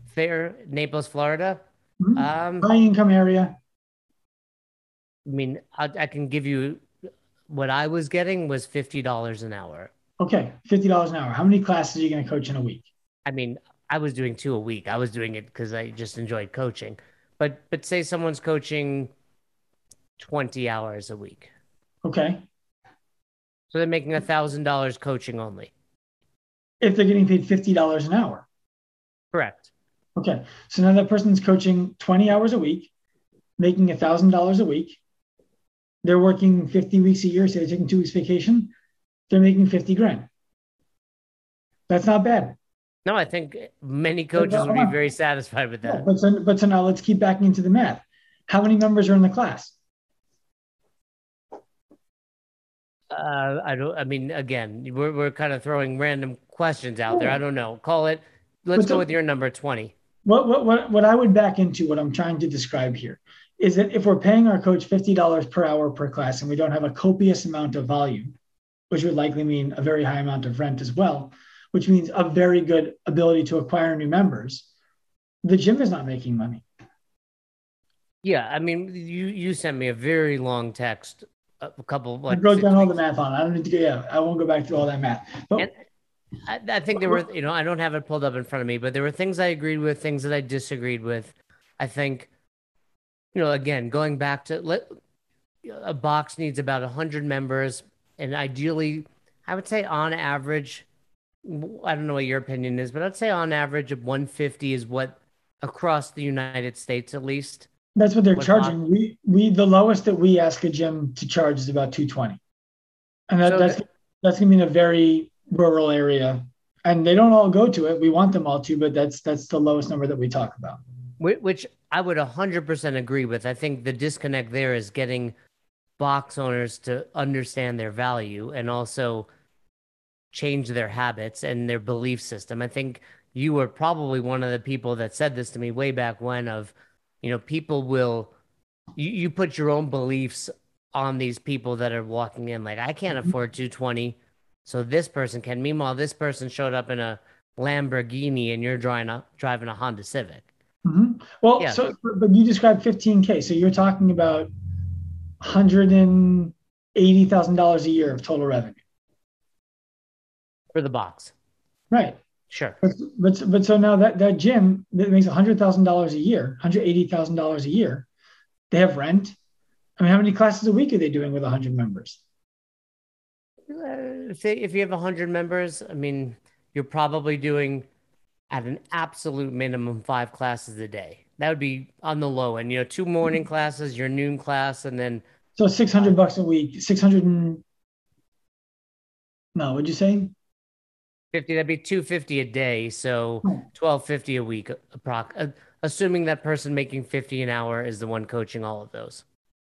fair, Naples, Florida. Mhm. Um, High income area. I mean, I, I can give you what I was getting was fifty dollars an hour. Okay, fifty dollars an hour. How many classes are you going to coach in a week? I mean, I was doing two a week. I was doing it because I just enjoyed coaching. But but say someone's coaching twenty hours a week, Okay, so they're making a thousand dollars coaching only. if they're getting paid fifty dollars an hour. Correct. Okay, so now that person's coaching twenty hours a week, making a thousand dollars a week. They're working fifty weeks a year. Say they're taking two weeks vacation. They're making fifty grand. That's not bad. No, I think many coaches would be very satisfied with that. But so, but so now let's keep backing into the math. How many members are in the class? Uh, I don't. I mean, again, we're we're kind of throwing random questions out there. I don't know. Call it. Let's But go with your number twenty. What, what, what, what I would back into, what I'm trying to describe here, is that if we're paying our coach $50 per hour per class and we don't have a copious amount of volume, which would likely mean a very high amount of rent as well, which means a very good ability to acquire new members, the gym is not making money. Yeah, I mean, you you sent me a very long text, a couple I like broke six down all the math on it. I don't need to go, yeah, I won't go back through all that math. But And I, I think there were, you know, I don't have it pulled up in front of me, but there were things I agreed with, things that I disagreed with. I think, you know, again, going back to let a box needs about 100 members, and ideally, I would say on average, I don't know what your opinion is, but I'd say on average, 150 is what across the United States at least. that's what they're What charging. We, we, the lowest that we ask a gym to charge is about 220. And that, So that's, that- that's going to be in a very rural area. And they don't all go to it. We want them all to, but that's, that's the lowest number that we talk about. Which I would 100% agree with. I think the disconnect there is getting box owners to understand their value and also change their habits and their belief system. I think you were probably one of the people that said this to me way back when of, you know, people will you, you put your own beliefs on these people that are walking in like I can't mm-hmm. afford 220 so this person can meanwhile this person showed up in a Lamborghini and you're driving a driving a Honda Civic. Mhm. Well, Yeah. so, but you described 15K. So you're talking about $180,000 a year of total revenue. for the box. Right. Sure. But, but, but so now that, that gym that makes $100,000 a year, $180,000 a year, they have rent. I mean, how many classes a week are they doing with 100 members? Uh, say if you have 100 members, I mean, you're probably doing at an absolute minimum five classes a day. That would be on the low end. You know, two morning classes, your noon class, and then So 600 bucks a week, 600 and no, what'd you say? 50, that'd be 250 a day. So Hmm. 1250 a week, approx. Uh, assuming that person making 50 an hour is the one coaching all of those.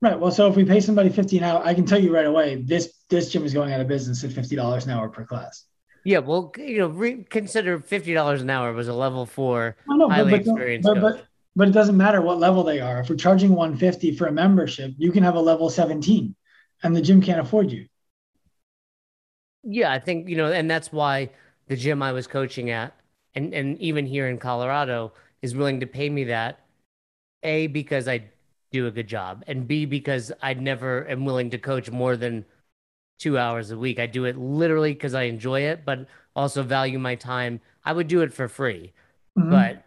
Right. Well, so if we pay somebody 50 an hour, I can tell you right away, this, this gym is going out of business at $50 an hour per class. Yeah, well, you know, re- consider $50 an hour was a level four. I know, but, highly but, experienced but, coach. but, but it doesn't matter what level they are. If we're charging 150 for a membership, you can have a level 17 and the gym can't afford you. Yeah, I think, you know, and that's why the gym I was coaching at, and, and even here in Colorado, is willing to pay me that. A, because I do a good job, and B, because I never am willing to coach more than two hours a week. I do it literally because I enjoy it, but also value my time. I would do it for free, Mhm. but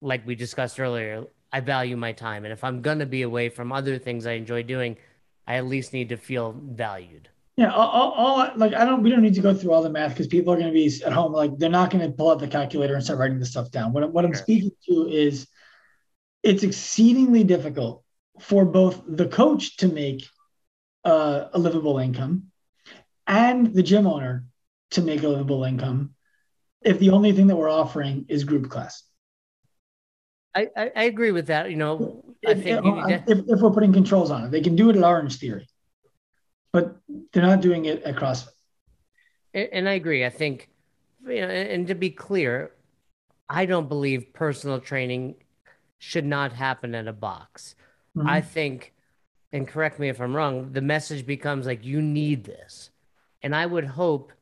like we discussed earlier, I value my time. And if I'm going to be away from other things I enjoy doing, I at least need to feel valued. Yeah, all, all, like I don't. We don't need to go through all the math because people are going to be at home. Like they're not going to pull out the calculator and start writing this stuff down. What, I'm- what I'm Sure. speaking to is, it's exceedingly difficult for both the coach to make uh, a livable income and the gym owner to make a livable income if the only thing that we're offering is group class. I, I, I agree with that. You know, I If, think if, to, if, if we're putting controls on it, they can do it at Orangetheory, but they're not doing it at CrossFit. and and I agree. I think, you know, and and to be clear, I don't believe personal training should not happen at a box. Mhm. I think, and correct me if I'm wrong, the message becomes like, you need this. And I would hope,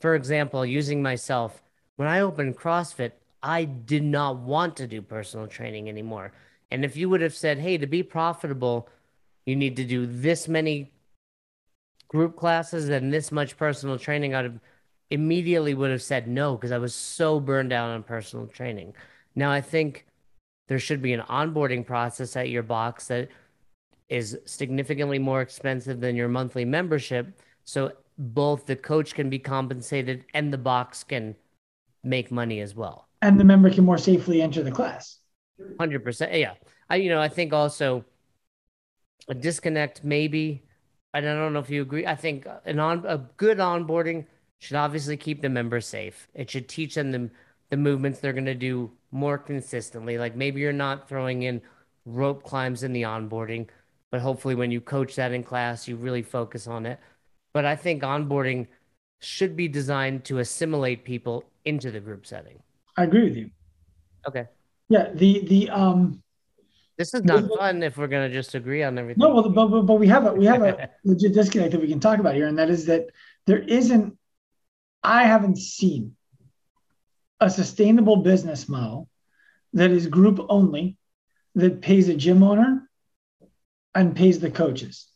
for example, using myself, when I opened CrossFit, I did not want to do personal training anymore. And if you would have said, hey, to be profitable, you need to do this many group classes and this much personal training, I'd have immediately would have said no because I was so burned out on personal training. Now I think there should be an onboarding process at your box that is significantly more expensive than your monthly membership. So both the coach can be compensated and the box can make money as well. And the member can more safely enter the class. Hundred percent. Yeah. I you know, I think also a disconnect maybe. And I don't know if you agree. I think an on a good onboarding should obviously keep the member safe. It should teach them the, the movements they're gonna do more consistently. Like maybe you're not throwing in rope climbs in the onboarding, but hopefully when you coach that in class, you really focus on it. But I think onboarding should be designed to assimilate people into the group setting. I agree with you. Okay. Yeah. The the um This is not fun if we're gonna just agree on everything. no, well, but, but but we have a we have a legit disconnect that we can talk about here, and that is that there isn't. I haven't seen a sustainable business model that is group only, that pays a gym owner and pays the coaches.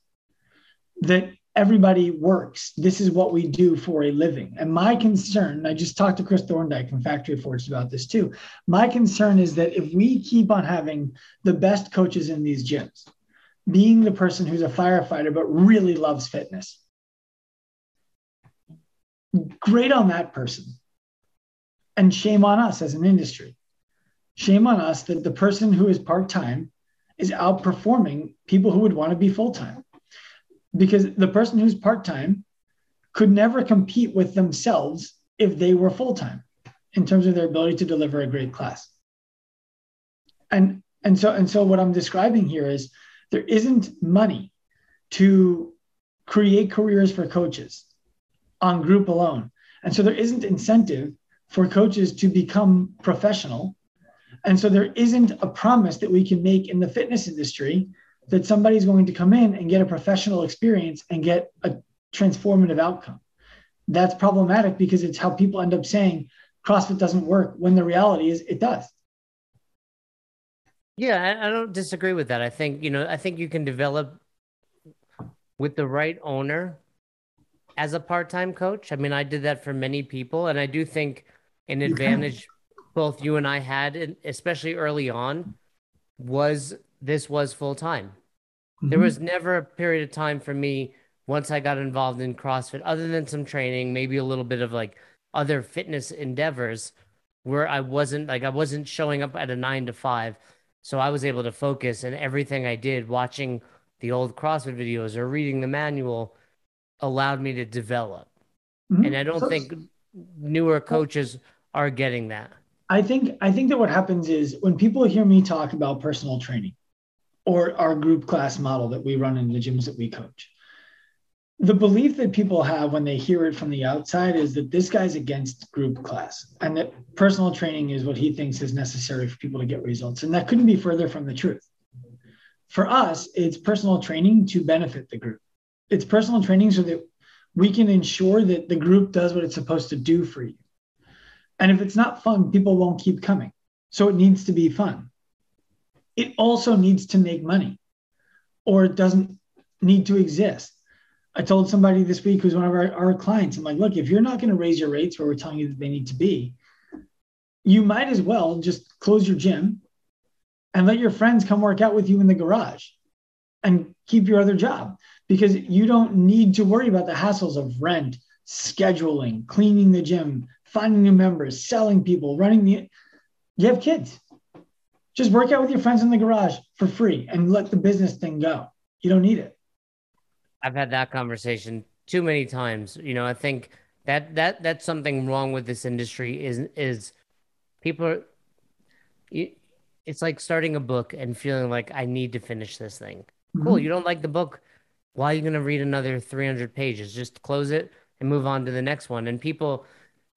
That everybody works. This is what we do for a living. And my concern, I just talked to Chris Thorndike from Factory Force about this too. My concern is that if we keep on having the best coaches in these gyms, being the person who's a firefighter but really loves fitness, great on that person. And shame on us as an industry. Shame on us that the person who is part time is outperforming people who would want to be full time because the person who's part-time could never compete with themselves if they were full-time in terms of their ability to deliver a great class. And and so and so what i'm describing here is there isn't money to create careers for coaches on group alone. And so there isn't incentive for coaches to become professional and so there isn't a promise that we can make in the fitness industry that somebody's going to come in and get a professional experience and get a transformative outcome. That's problematic because it's how people end up saying CrossFit doesn't work when the reality is it does. Yeah, I, I don't disagree with that. I think, you know, I think you can develop with the right owner as a part-time coach. I mean, I did that for many people, and I do think an You advantage both you and I had, especially early on, was this was full time. There Mhm. was never a period of time for me once I got involved in CrossFit, other than some training, maybe a little bit of like other fitness endeavors, where I wasn't like I wasn't showing up at a nine to five. So I was able to focus and everything I did, watching the old CrossFit videos or reading the manual, allowed me to develop. Mhm. And I don't think newer coaches are getting that. I think I think that what happens is when people hear me talk about personal training or our group class model that we run in the gyms that we coach, the belief that people have when they hear it from the outside is that this guy's against group class and that personal training is what he thinks is necessary for people to get results. And that couldn't be further from the truth. For us, it's personal training to benefit the group. It's personal training so that we can ensure that the group does what it's supposed to do for you. And if it's not fun, people won't keep coming. So it needs to be fun. It also needs to make money or it doesn't need to exist. I told somebody this week who's one of our, our clients, I'm like, look, if you're not going to raise your rates where we're telling you that they need to be, you might as well just close your gym and let your friends come work out with you in the garage and keep your other job because you don't need to worry about the hassles of rent, scheduling, cleaning the gym, finding new members, selling people, running the. You have kids. Just work out with your friends in the garage for free and let the business thing go. You don't need it. I've had that conversation too many times. You know, I think that that that's something wrong with this industry is is people are, you, it's like starting a book and feeling like I need to finish this thing. Cool. Mm-hmm. You don't like the book. Why are you going to read another 300 pages? Just close it and move on to the next one. And people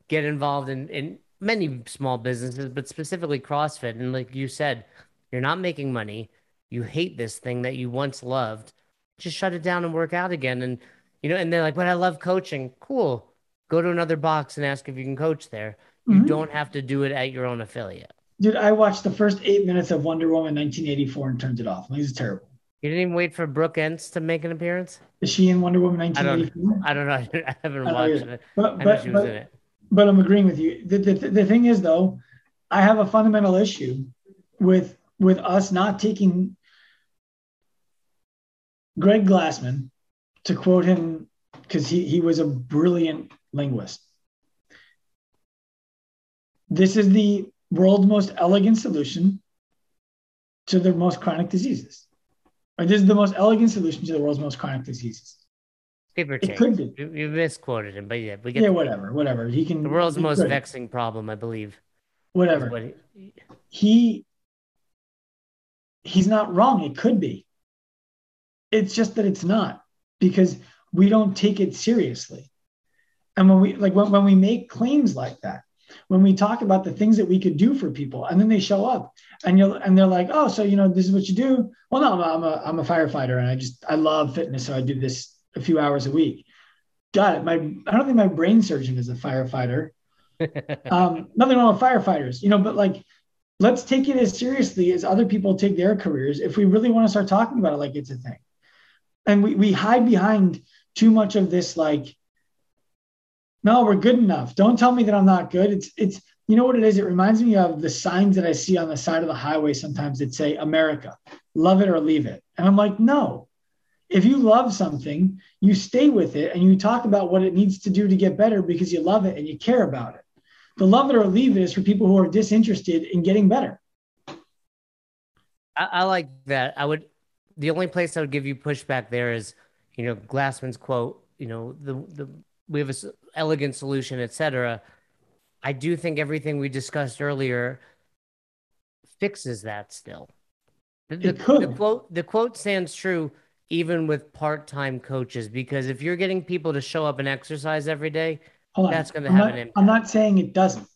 get involved in, in many small businesses, but specifically CrossFit. And like you said, you're not making money. You hate this thing that you once loved. Just shut it down and work out again. And, you know, and they're like, but I love coaching. Cool. Go to another box and ask if you can coach there. You mm-hmm. don't have to do it at your own affiliate. Dude, I watched the first eight minutes of Wonder Woman 1984 and turned it off. This is terrible. You didn't even wait for Brooke Ence to make an appearance? Is she in Wonder Woman I don't 1984? I don't know. I haven't I watched either. it. But I know but, she was but, in it. But I'm agreeing with you. The, the, the thing is, though, I have a fundamental issue with with us not taking Greg Glassman, to quote him, because he, he was a brilliant linguist. This is the world's most elegant solution to the most chronic diseases. Or this is the most elegant solution to the world's most chronic diseases. Give or It take. could be. You, you misquoted him, but yeah, we get Yeah, whatever, whatever. He can the world's most great. vexing problem, I believe. Whatever. what he- he he's not wrong it could be it's just that it's not because we don't take it seriously and when we like when, when we make claims like that when we talk about the things that we could do for people and then they show up and you're and they're like oh so you know this is what you do well no i'm a, I'm a, I'm a firefighter and i just i love fitness so i do this a few hours a week got it my i don't think my brain surgeon is a firefighter um, nothing wrong with firefighters, you know, but like, let's take it as seriously as other people take their careers if we really want to start talking about it like it's a thing. And we, we hide behind too much of this, like, no, we're good enough. Don't tell me that I'm not good. It's, it's, you know what it is? It reminds me of the signs that I see on the side of the highway sometimes that say America, love it or leave it. And I'm like, no. If you love something, you stay with it and you talk about what it needs to do to get better because you love it and you care about it. The love it or leave it is for people who are disinterested in getting better. I, I like that. I would. The only place I would give you pushback there is, you know, Glassman's quote. You know, the the we have a s- elegant solution, etc. I do think everything we discussed earlier fixes that still. The, the, the quote the quote stands true even with part-time coaches because if you're getting people to show up and exercise every day, Hold. That's gonna I'm have not- an impact. I'm not saying it doesn't.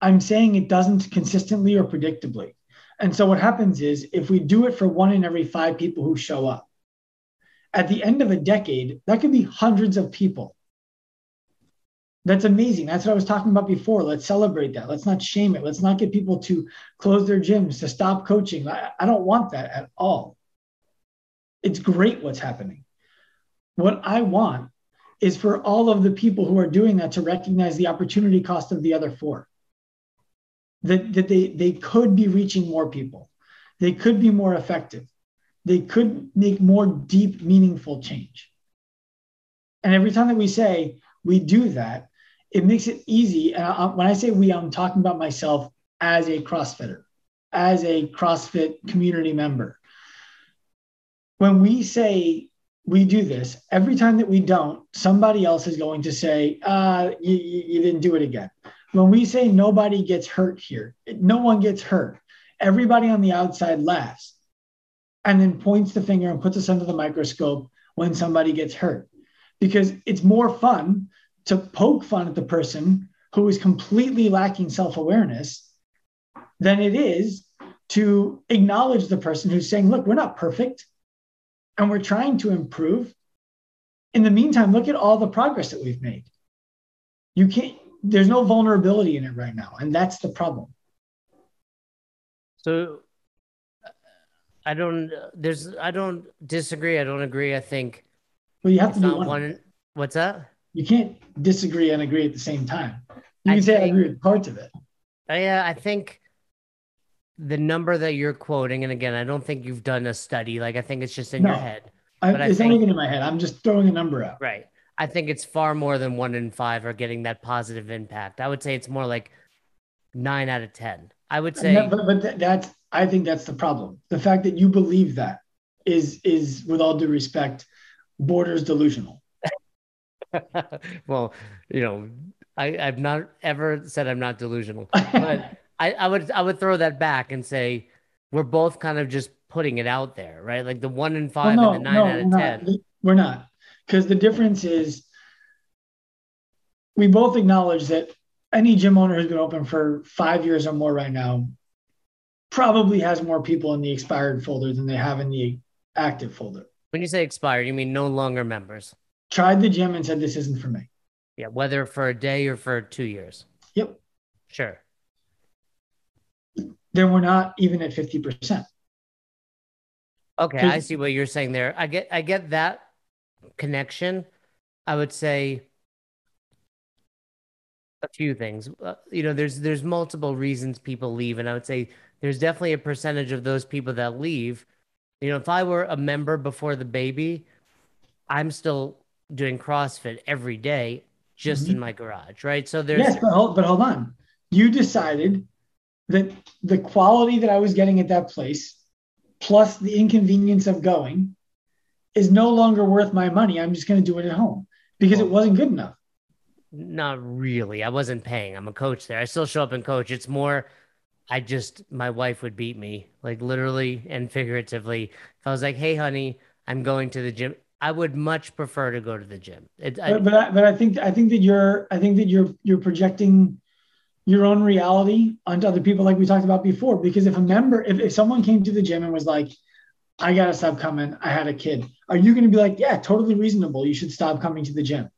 I'm saying it doesn't consistently or predictably. And so what happens is if we do it for one in every five people who show up, at the end of a decade, that could be hundreds of people. That's amazing. That's what I was talking about before. Let's celebrate that. Let's not shame it. Let's not get people to close their gyms, to stop coaching. I, I don't want that at all. It's great what's happening. What I want is for all of the people who are doing that to recognize the opportunity cost of the other four. That, that they, they could be reaching more people. They could be more effective. They could make more deep, meaningful change. And every time that we say we do that, it makes it easy. And I, when I say we, I'm talking about myself as a CrossFitter, as a CrossFit community member. When we say we do this, every time that we don't, somebody else is going to say, uh, you, you, didn't do it again. When we say nobody gets hurt here, no one gets hurt. Everybody on the outside laughs and then points the finger and puts us under the microscope when somebody gets hurt. Because it's more fun to poke fun at the person who is completely lacking self awareness than it is to acknowledge the person who's saying, look, we're not perfect and we're trying to improve. In the meantime, look at all the progress that we've made. You can't, there's no vulnerability in it right now. And that's the problem. So I don't there's I don't disagree. I don't agree. I think Well, you have to do one. one what's that? You can't disagree and agree at the same time. You I can say I agree with parts of it. I uh, I think the number that you're quoting, and again, I don't think you've done a study. Like I think it's just in your head. I, But I it's not even in my head. I'm just throwing a number out. Right. I think it's far more than one in five are getting that positive impact. I would say it's more like nine out of ten. I would say but but that's I think that's the problem. The fact that you believe that is is with all due respect borders delusional. well, you know, I, I've not ever said I'm not delusional. But I, I would I would throw that back and say we're both kind of just putting it out there, right? Like the one in five Well, and the nine out of we're ten. Not. We're not. Because the difference is we both acknowledge that any gym owner who's been open for five years or more right now probably has more people in the expired folder than they have in the active folder. When you say expired, you mean no longer members. Tried the gym and said this isn't for me. Yeah, whether for a day or for two years. Yep. Sure. Then we're not even at 50%. Okay, I see what you're saying there. I get I get that connection. I would say a few things. Uh, you know, there's there's multiple reasons people leave, and I would say there's definitely a percentage of those people that leave. You know, if I were a member before the baby, I'm still doing CrossFit every day, just in my garage, right? So there's Yes, but hold, but hold on. You decided that the quality that I was getting at that place, plus the inconvenience of going, is no longer worth my money. I'm just going to do it at home because it oh. wasn't good enough. Not really. I wasn't paying. I'm a coach there. I still show up and coach. It's more, I just, my wife would beat me, like literally and figuratively. If I was like, hey, honey, I'm going to the gym, I would much prefer to go to the gym. It, I, But but I, but I think I think that you're I think that you're you're projecting your own reality onto other people like we talked about before. Because if a member, if, if someone came to the gym and was like, I gotta stop coming, I had a kid, are you gonna be like, yeah, totally reasonable. You should stop coming to the gym.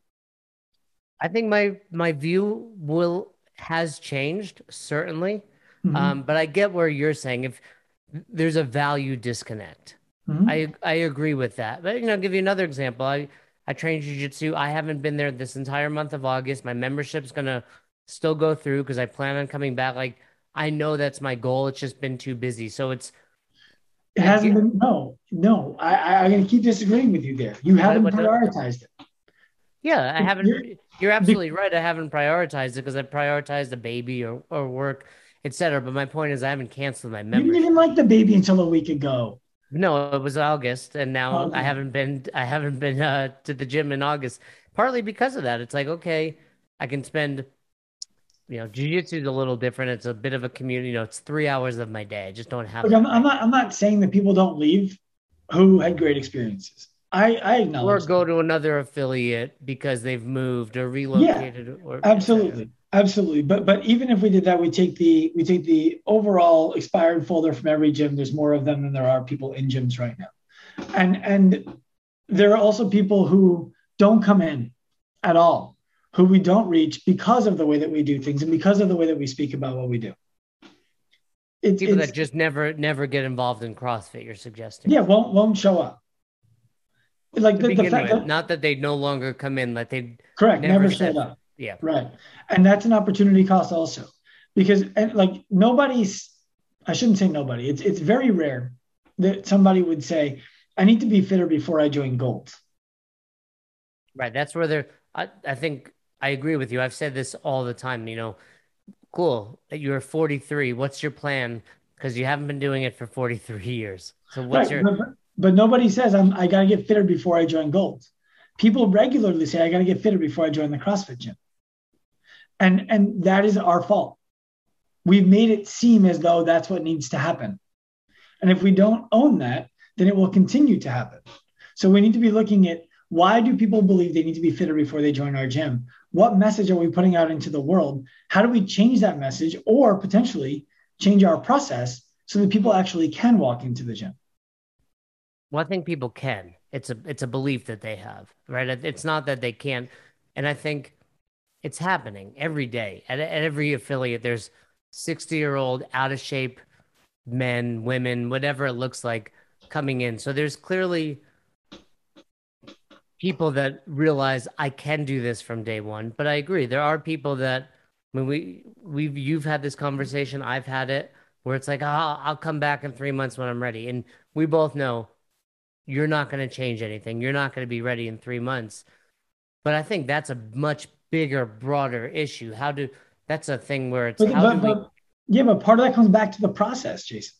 I think my my view will has changed certainly, Mhm. um, but I get where you're saying if there's a value disconnect. Mhm. I I agree with that. But you know, I'll give you another example. I I train jujitsu. I haven't been there this entire month of August. My membership's gonna still go through because I plan on coming back. Like I know that's my goal. It's just been too busy. So it's It hasn't been no, no. I, I I'm gonna keep disagreeing with you there. You haven't prioritized it. yeah, I haven't. You're- You're absolutely right. I haven't prioritized it because I prioritized the baby or or work, etc. But my point is, I haven't canceled my You didn't even like the baby until a week ago. No, it was August, and now. I haven't been I haven't been uh, to the gym in August. Partly because of that. It's like okay, I can spend, you know, jujitsu is a little different. It's a bit of a community. You know, it's three hours of my day. I just don't have. Look, I'm, I'm not I'm not saying that people don't leave who had great experiences. I I acknowledge. or go to another affiliate because they've moved or relocated or Absolutely. Absolutely. But but even if we did that, we take the we take the overall expired folder from every gym. There's more of them than there are people in gyms right now. And and there are also people who don't come in at all, who we don't reach because of the way that we do things and because of the way that we speak about what we do. It's, People that just never never get involved in CrossFit. You're suggesting. yeah, won't won't show up. Like the, the fact that not that they no longer come in. That they correct, never never, showed up. yeah. Right. And that's an opportunity cost also. Because and like nobody's I shouldn't say nobody. It's it's very rare that somebody would say, I need to be fitter before I join gold. Right. That's where they're. I, I think I agree with you. I've said this all the time. You know, cool you're 43. What's your plan? Because you haven't been doing it for 43 years. So what's Right. your? But, but nobody says I'm I gotta get fitter before I join gold. People regularly say I gotta get fitter before I join the CrossFit gym. And and that is our fault. We've made it seem as though that's what needs to happen. And if we don't own that, then it will continue to happen. So we need to be looking at why do people believe they need to be fitter before they join our gym? What message are we putting out into the world? How do we change that message or potentially change our process so that people actually can walk into the gym? Well, I think people can. It's a it's a belief that they have, right? It's not that they can't. And I think it's happening every day at, at every affiliate. There's 60 year old out of shape men, women, whatever it looks like, coming in. So there's clearly people that realize I can do this from day one. But I agree, there are people that when we we've you've had this conversation, I've had it where it's like, oh, I'll come back in three months when I'm ready, and we both know you're not going to change anything. You're not going to be ready in three months. But I think that's a much bigger, broader issue. How do that's a thing where it's But, how but, do we but- yeah, but part of that comes back to the process, Jason.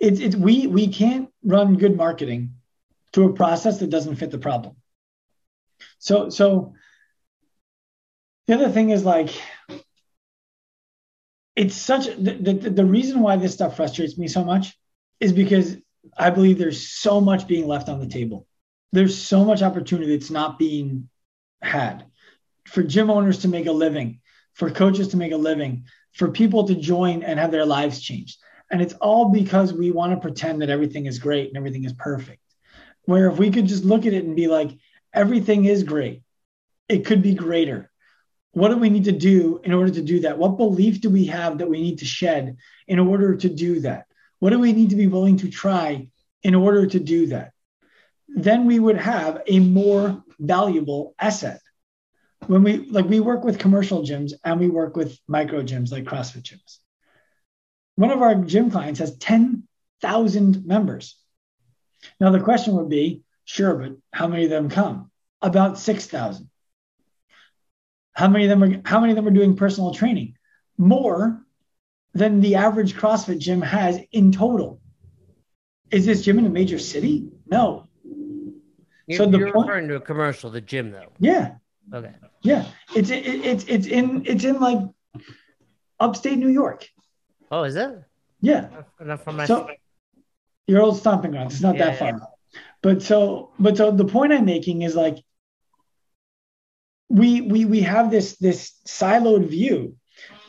It's it's we we can't run good marketing through a process that doesn't fit the problem. So so the other thing is like it's such the, the, the reason why this stuff frustrates me so much is because I believe there's so much being left on the table. There's so much opportunity that's not being had for gym owners to make a living, for coaches to make a living, for people to join and have their lives changed. And it's all because we want to pretend that everything is great and everything is perfect. Where if we could just look at it and be like, everything is great, it could be greater. What do we need to do in order to do that? What belief do we have that we need to shed in order to do that? What do we need to be willing to try in order to do that? Then we would have a more valuable asset. When we like we work with commercial gyms and we work with micro gyms like CrossFit gyms. One of our gym clients has 10,000 members. Now the question would be, sure, but how many of them come? About 6,000. How many of them are how many of them are doing personal training? More than the average CrossFit gym has in total. Is this gym in a major city? No. You're, So the you're point- referring to a commercial, the gym, though. Yeah, Okay. yeah. It's it, it's it's in it's in like upstate New York. Oh, is it? Yeah. Not from my. So your old stomping grounds. It's not Yeah, that far. But so but so the point I'm making is like we we we have this this siloed view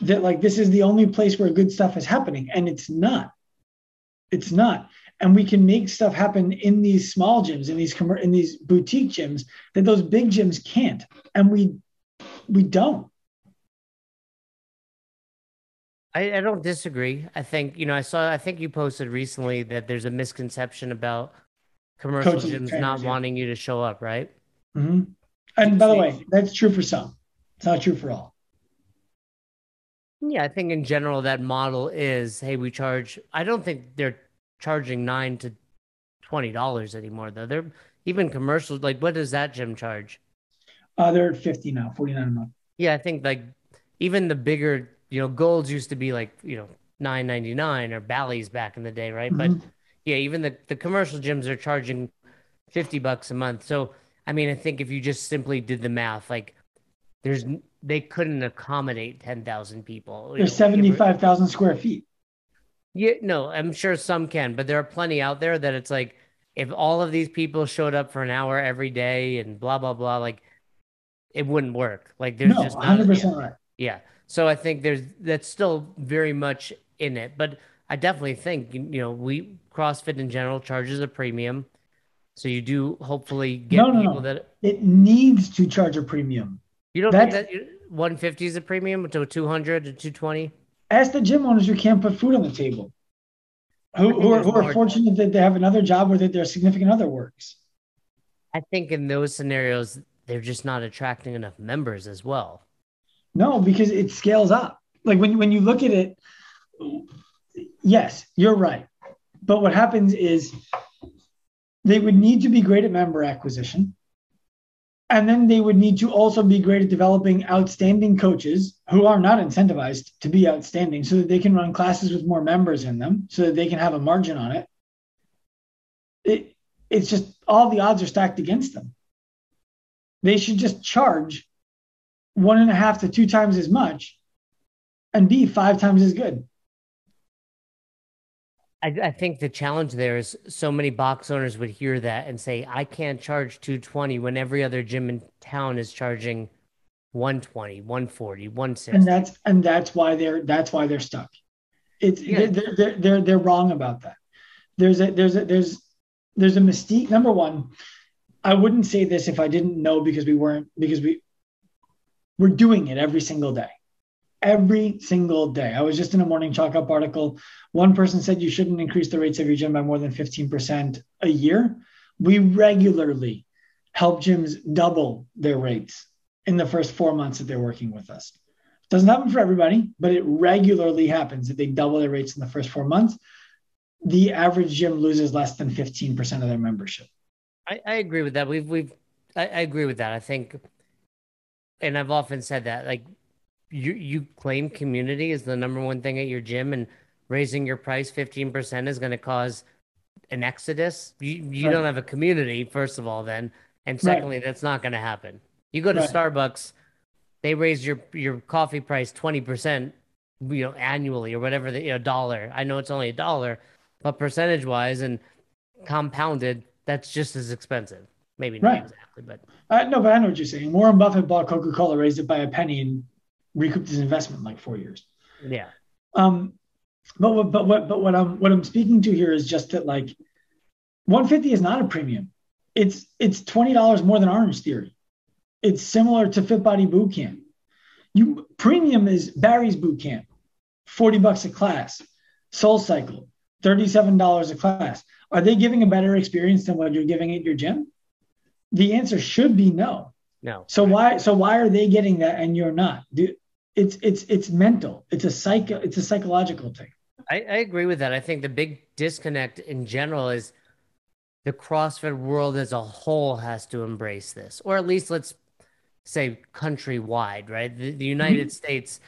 that like this is the only place where good stuff is happening and it's not it's not and we can make stuff happen in these small gyms in these commer- in these boutique gyms that those big gyms can't and we we don't I, I don't disagree. I think you know I saw. I think you posted recently that there's a misconception about commercial gyms not yeah. wanting you to show up, right? Mhm. and by the way that's true for some it's not true for all Yeah, I think in general that model is, hey, we charge. I don't think they're charging nine to twenty dollars anymore though. They're even commercials. Like, what does that gym charge? uh, they're at 50 now 49 a month Yeah, I think like even the bigger, you know, golds used to be like you know nine ninety nine or Bally's back in the day, right? But Mhm. Yeah, even the the commercial gyms are charging fifty bucks a month. So I mean, I think if you just simply did the math, like there's they couldn't accommodate ten thousand people. you There's know, give 75,000 square feet. Yeah, no, I'm sure some can, but there are plenty out there that it's like if all of these people showed up for an hour every day and blah blah blah, like it wouldn't work. Like there's No, just not, 100% yeah, right. yeah. So I think there's that's still very much in it, but I definitely think you know we CrossFit in general charges a premium, so you do hopefully get No, no, people no. that It needs to charge a premium. you don't That's- think that 150 is a premium to 200 to 220. Ask the gym owners who can't put food on the table, who, who, are, who are fortunate that they have another job or that their significant other works. I think in those scenarios they're just not attracting enough members as well. No, because it scales up. Like when, when you look at it, yes, you're right. But what happens is they would need to be great at member acquisition. And then they would need to also be great at developing outstanding coaches who are not incentivized to be outstanding so that they can run classes with more members in them so that they can have a margin on it. It it's just all the odds are stacked against them. They should just charge one and a half to two times as much and be five times as good. I, I think the challenge there is so many box owners would hear that and say, I can't charge 220 when every other gym in town is charging 120, 140, 160. and that's and that's why they're that's why they're stuck. It's Yeah. they're, they're they're they're wrong about that. There's a there's a there's there's a mystique. Number one, I wouldn't say this if I didn't know because we weren't because we we're doing it every single day. Every single day. I was just in a morning chalk up article. One person said you shouldn't increase the rates of your gym by more than 15% a year. We regularly help gyms double their rates in the first four months that they're working with us. Doesn't happen for everybody, but it regularly happens that they double their rates in the first four months. The average gym loses less than 15% of their membership. I, I agree with that. We've we've I, I agree with that. I think, and I've often said that like you you claim community is the number one thing at your gym, and raising your price fifteen percent is going to cause an exodus. You you Right. don't have a community, first of all, then, and Right. secondly, that's not going to happen. You go to Right. Starbucks, they raise your your coffee price twenty percent, you know, annually or whatever the you know dollar. I know it's only a dollar, but percentage wise and compounded, that's just as expensive. Maybe not Right. exactly, but Uh, no, but I know what you're saying. Warren Buffett bought Coca Cola, raised it by a penny, and recouped his investment in like four years. yeah. Um, but what, but what, but what I'm what I'm speaking to here is just that like, 150 is not a premium. It's it's twenty dollars more than Orangetheory. It's similar to Fit Body Boot Camp. You premium is Barry's Boot Camp, 40 bucks a class. SoulCycle, $37 a class. Are they giving a better experience than what you're giving at your gym? The answer should be no. No. So why so why are they getting that and you're not? Do, it's it's it's mental. It's a psycho. It's a psychological thing. I, I agree with that. I think the big disconnect in general is the CrossFit world as a whole has to embrace this, or at least let's say countrywide, right? The, the mm-hmm. United States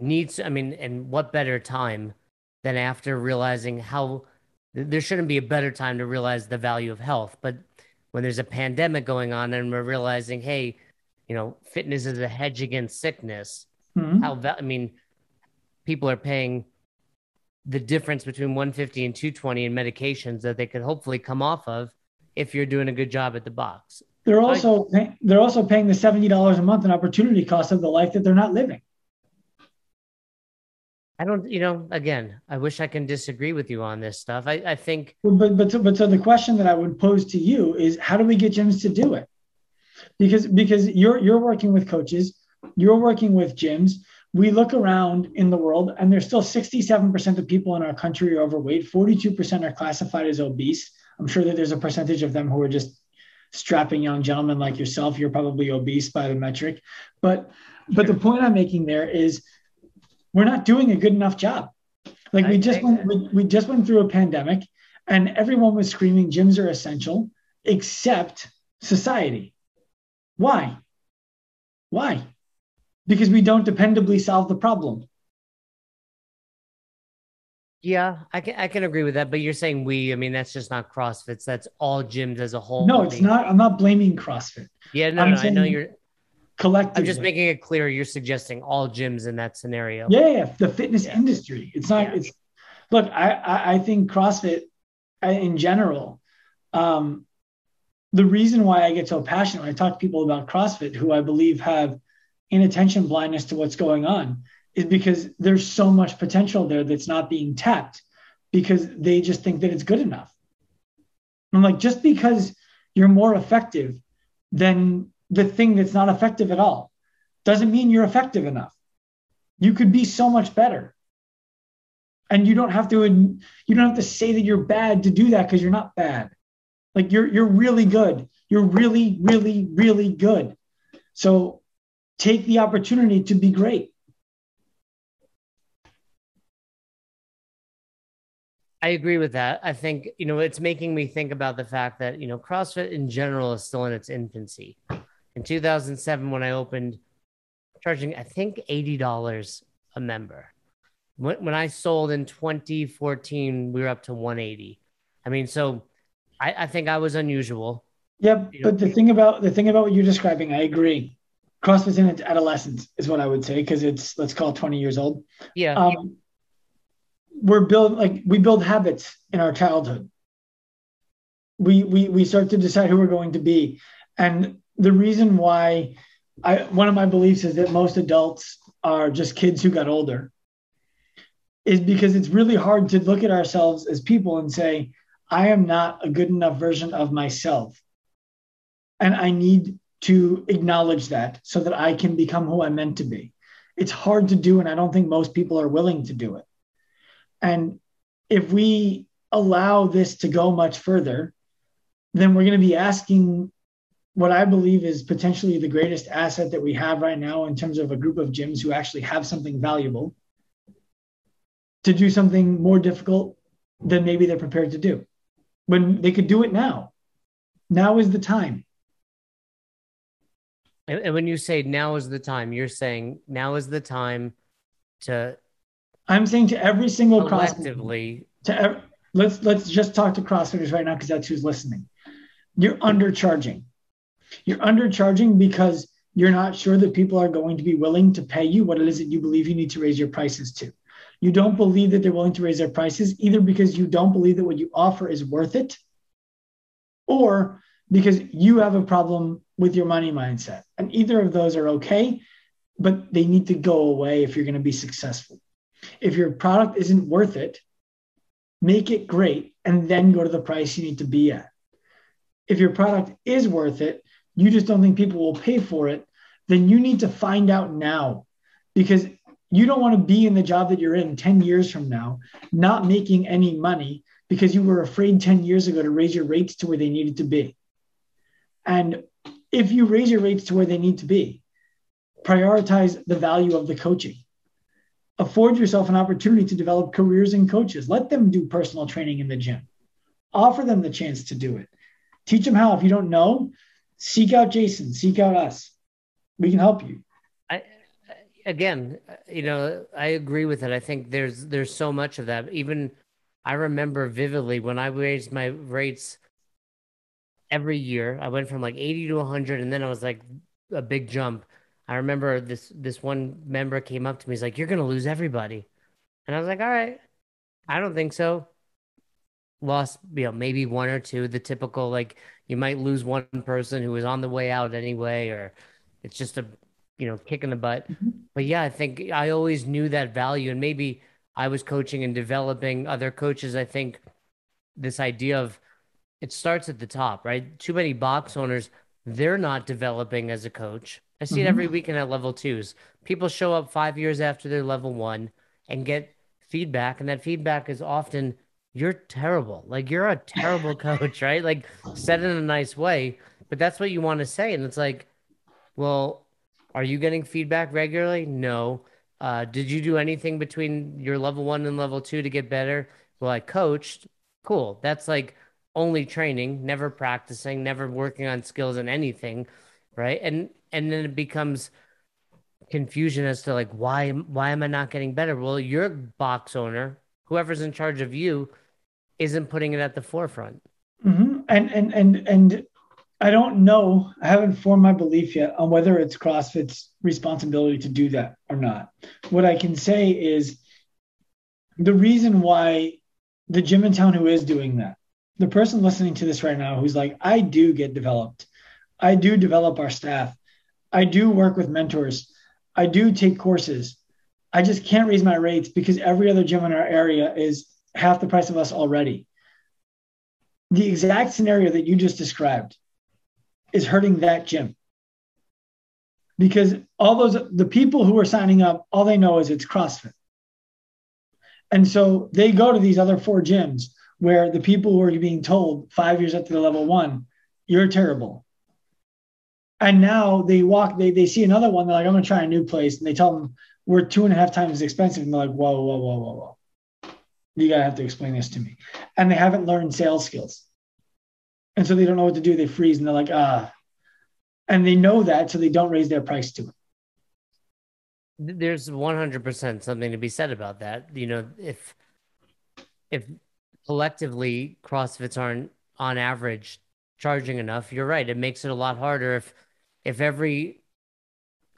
needs, I mean, and what better time than after realizing how there shouldn't be a better time to realize the value of health. But when there's a pandemic going on and we're realizing, hey, you know, fitness is a hedge against sickness, Mhm. how va- I mean, people are paying the difference between 150 and 220 in medications that they could hopefully come off of if you're doing a good job at the box. They're also pay, they're also paying the seventy dollars a month in opportunity cost of the life that they're not living. I don't, you know, again, I wish I can disagree with you on this stuff. I, I think, But but so, but so the question that I would pose to you is how do we get gyms to do it? Because because you're you're working with coaches, you're working with gyms. We look around in the world and there's still 67% of people in our country are overweight, 42% are classified as obese. I'm sure that there's a percentage of them who are just strapping young gentlemen like yourself. You're probably obese by the metric. But but the point I'm making there is we're not doing a good enough job. Like I we just went we, we just went through a pandemic and everyone was screaming gyms are essential except society. Why? Why? Because we don't dependably solve the problem. yeah, I can, I can agree with that. But you're saying we, I mean, that's just not CrossFit's. That's all gyms as a whole. No, it's not. I'm not blaming CrossFit. Yeah, no, no, I know you're, Collectively. I'm just making it clear. You're suggesting all gyms in that scenario. Yeah, yeah, the fitness Yeah. industry. It's not. Yeah. It's look. I, I I think CrossFit in general. Um, the reason why I get so passionate when I talk to people about CrossFit, who I believe have inattention blindness to what's going on, is because there's so much potential there that's not being tapped, because they just think that it's good enough. I'm like, just because you're more effective than the thing that's not effective at all, doesn't mean you're effective enough. You could be so much better. And you don't have to you don't have to say that you're bad to do that because you're not bad. Like you're you're really good. You're really really really good. So take the opportunity to be great I agree with that. I think, you know, it's making me think about the fact that, you know, CrossFit in general is still in its infancy. In 2007, when I opened, charging, I think, $80 a member. When, when I sold in 2014, we were up to 180. I mean, so I, I think I was unusual. yep You know- but the thing about the thing about what you're describing i agree crossfit's in its adolescence is what i would say because it's let's call it 20 years old Yeah. um, we're build like we build habits in our childhood. We we we start to decide who we're going to be, and the reason why I one of my beliefs is that most adults are just kids who got older. Is because it's really hard to look at ourselves as people and say, I am not a good enough version of myself. And I need to acknowledge that so that I can become who I'm meant to be. It's hard to do, and I don't think most people are willing to do it. And if we allow this to go much further, then we're going to be asking what I believe is potentially the greatest asset that we have right now in terms of a group of gyms who actually have something valuable to do something more difficult than maybe they're prepared to do when they could do it now. Now is the time. And, and when you say now is the time, you're saying now is the time to I'm saying to every single collectively to ev- let's let's just talk to CrossFitters right now because that's who's listening. You're undercharging. You're undercharging because you're not sure that people are going to be willing to pay you what it is that you believe you need to raise your prices to. You don't believe that they're willing to raise their prices, either because you don't believe that what you offer is worth it, or because you have a problem with your money mindset. And either of those are okay, but they need to go away if you're going to be successful. If your product isn't worth it, make it great and then go to the price you need to be at. If your product is worth it, you just don't think people will pay for it, then you need to find out now because you don't want to be in the job that you're in 10 years from now, not making any money because you were afraid 10 years ago to raise your rates to where they needed to be. And if you raise your rates to where they need to be, prioritize the value of the coaching. Afford yourself an opportunity to develop careers in coaches. Let them do personal training in the gym. Offer them the chance to do it. Teach them how. If you don't know, seek out Jason, seek out us. We can help you. I again, you know, I agree with it. I think there's there's so much of that. Even I remember vividly when I raised my rates every year. I went from like 80 to 100 and then I was like a big jump. I remember this this one member came up to me. He's like, "You're gonna lose everybody," and I was like, "All right, I don't think so." Lost, you know, maybe one or two. The typical like you might lose one person who was on the way out anyway, or it's just a you know kick in the butt. Mm-hmm. But yeah, I think I always knew that value, and maybe I was coaching and developing other coaches. I think this idea of it starts at the top, right? Too many box owners, they're not developing as a coach. I see mm-hmm. it every weekend at level twos. People show up five years after their level one and get feedback, and that feedback is often you're terrible. Like you're a terrible coach, right? Like said in a nice way, but that's what you want to say. And it's like, well, are you getting feedback regularly? No. Uh, did you do anything between your level one and level two to get better? Well, I coached. Cool. That's like only training, never practicing, never working on skills and anything, right? And and then it becomes confusion as to like why why am I not getting better? Well, your box owner, whoever's in charge of you, isn't putting it at the forefront. Mm-hmm. And and and and I don't know. I haven't formed my belief yet on whether it's CrossFit's responsibility to do that or not. What I can say is the reason why the gym in town who is doing that the person listening to this right now who's like, I do get developed. I do develop our staff. I do work with mentors. I do take courses. I just can't raise my rates because every other gym in our area is half the price of us already. The exact scenario that you just described is hurting that gym. Because all those, the people who are signing up, all they know is it's CrossFit. And so they go to these other four gyms where the people who are being told five years after the level one, you're terrible. And now they walk, they, they see another one, they're like, I'm gonna try a new place. And they tell them we're two and a half times as expensive. And they're like, whoa, whoa, whoa, whoa, whoa. You gotta have to explain this to me. And they haven't learned sales skills. And so they don't know what to do. They freeze and they're like, ah. And they know that, so they don't raise their price to it. There's 100% something to be said about that. You know, if if collectively CrossFits aren't on average charging enough. You're right. It makes it a lot harder if if every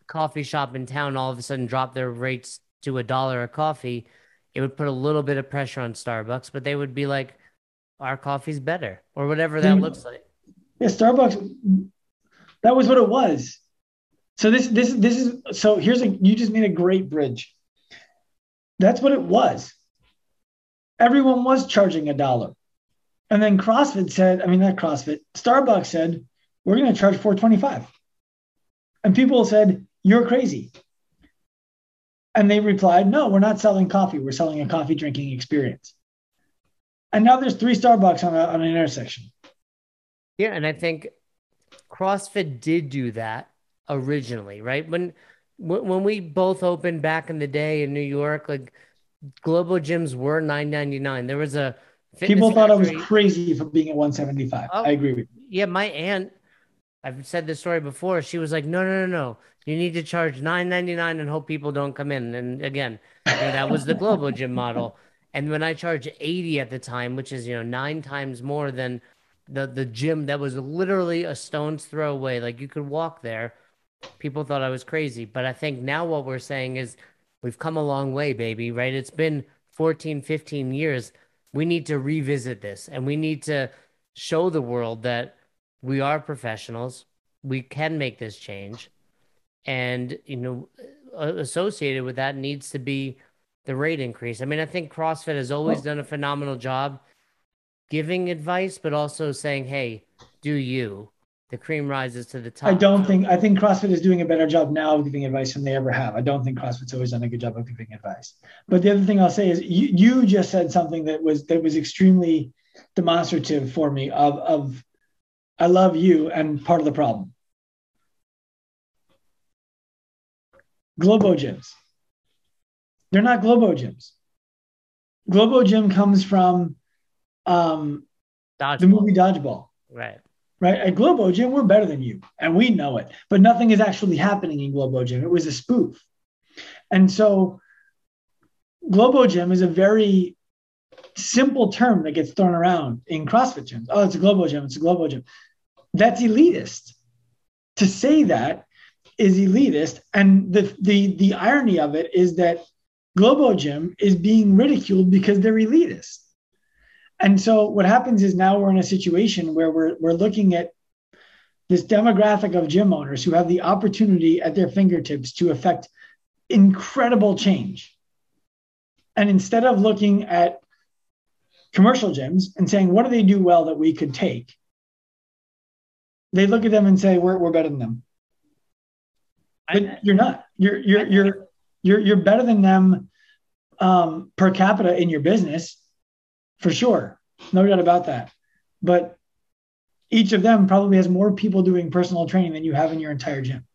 coffee shop in town all of a sudden dropped their rates to a dollar a coffee, it would put a little bit of pressure on Starbucks, but they would be like, our coffee's better or whatever that mm-hmm. looks like. Yeah, Starbucks that was what it was. So this this this is so here's a you just made a great bridge. That's what it was everyone was charging a dollar. And then CrossFit said, I mean, not CrossFit, Starbucks said, we're going to charge 425. And people said, you're crazy. And they replied, no, we're not selling coffee. We're selling a coffee drinking experience. And now there's three Starbucks on, a, on an intersection. Yeah. And I think CrossFit did do that originally, right? When, when we both opened back in the day in New York, like global gyms were nine ninety nine. There was a people thought factory. I was crazy for being at one seventy five. Oh, I agree with you. Yeah, my aunt. I've said this story before. She was like, "No, no, no, no. You need to charge nine ninety nine and hope people don't come in." And again, you know, that was the global gym model. And when I charged eighty at the time, which is you know nine times more than the the gym that was literally a stone's throw away, like you could walk there, people thought I was crazy. But I think now what we're saying is we've come a long way, baby, right? It's been 14, 15 years. We need to revisit this and we need to show the world that we are professionals. We can make this change. And, you know, associated with that needs to be the rate increase. I mean, I think CrossFit has always done a phenomenal job giving advice, but also saying, hey, do you? The cream rises to the top. I don't think, I think CrossFit is doing a better job now of giving advice than they ever have. I don't think CrossFit's always done a good job of giving advice. But the other thing I'll say is you, you just said something that was, that was extremely demonstrative for me of, of I love you and part of the problem. Globo gyms. They're not Globo gyms. Globo gym comes from um, the movie Dodgeball. Right. Right. At Globo Gym, we're better than you, and we know it. But nothing is actually happening in Globo Gym. It was a spoof. And so Globo Gym is a very simple term that gets thrown around in CrossFit gyms. Oh, it's a Globo Gym. It's a Globo Gym. That's elitist. To say that is elitist. And the, the, the irony of it is that Globo Gym is being ridiculed because they're elitist. And so what happens is now we're in a situation where we're, we're looking at this demographic of gym owners who have the opportunity at their fingertips to affect incredible change. And instead of looking at commercial gyms and saying, what do they do well that we could take? They look at them and say, we're, we're better than them. But I, you're not. You're you're you're you're you're better than them um, per capita in your business, for sure, no doubt about that. But each of them probably has more people doing personal training than you have in your entire gym.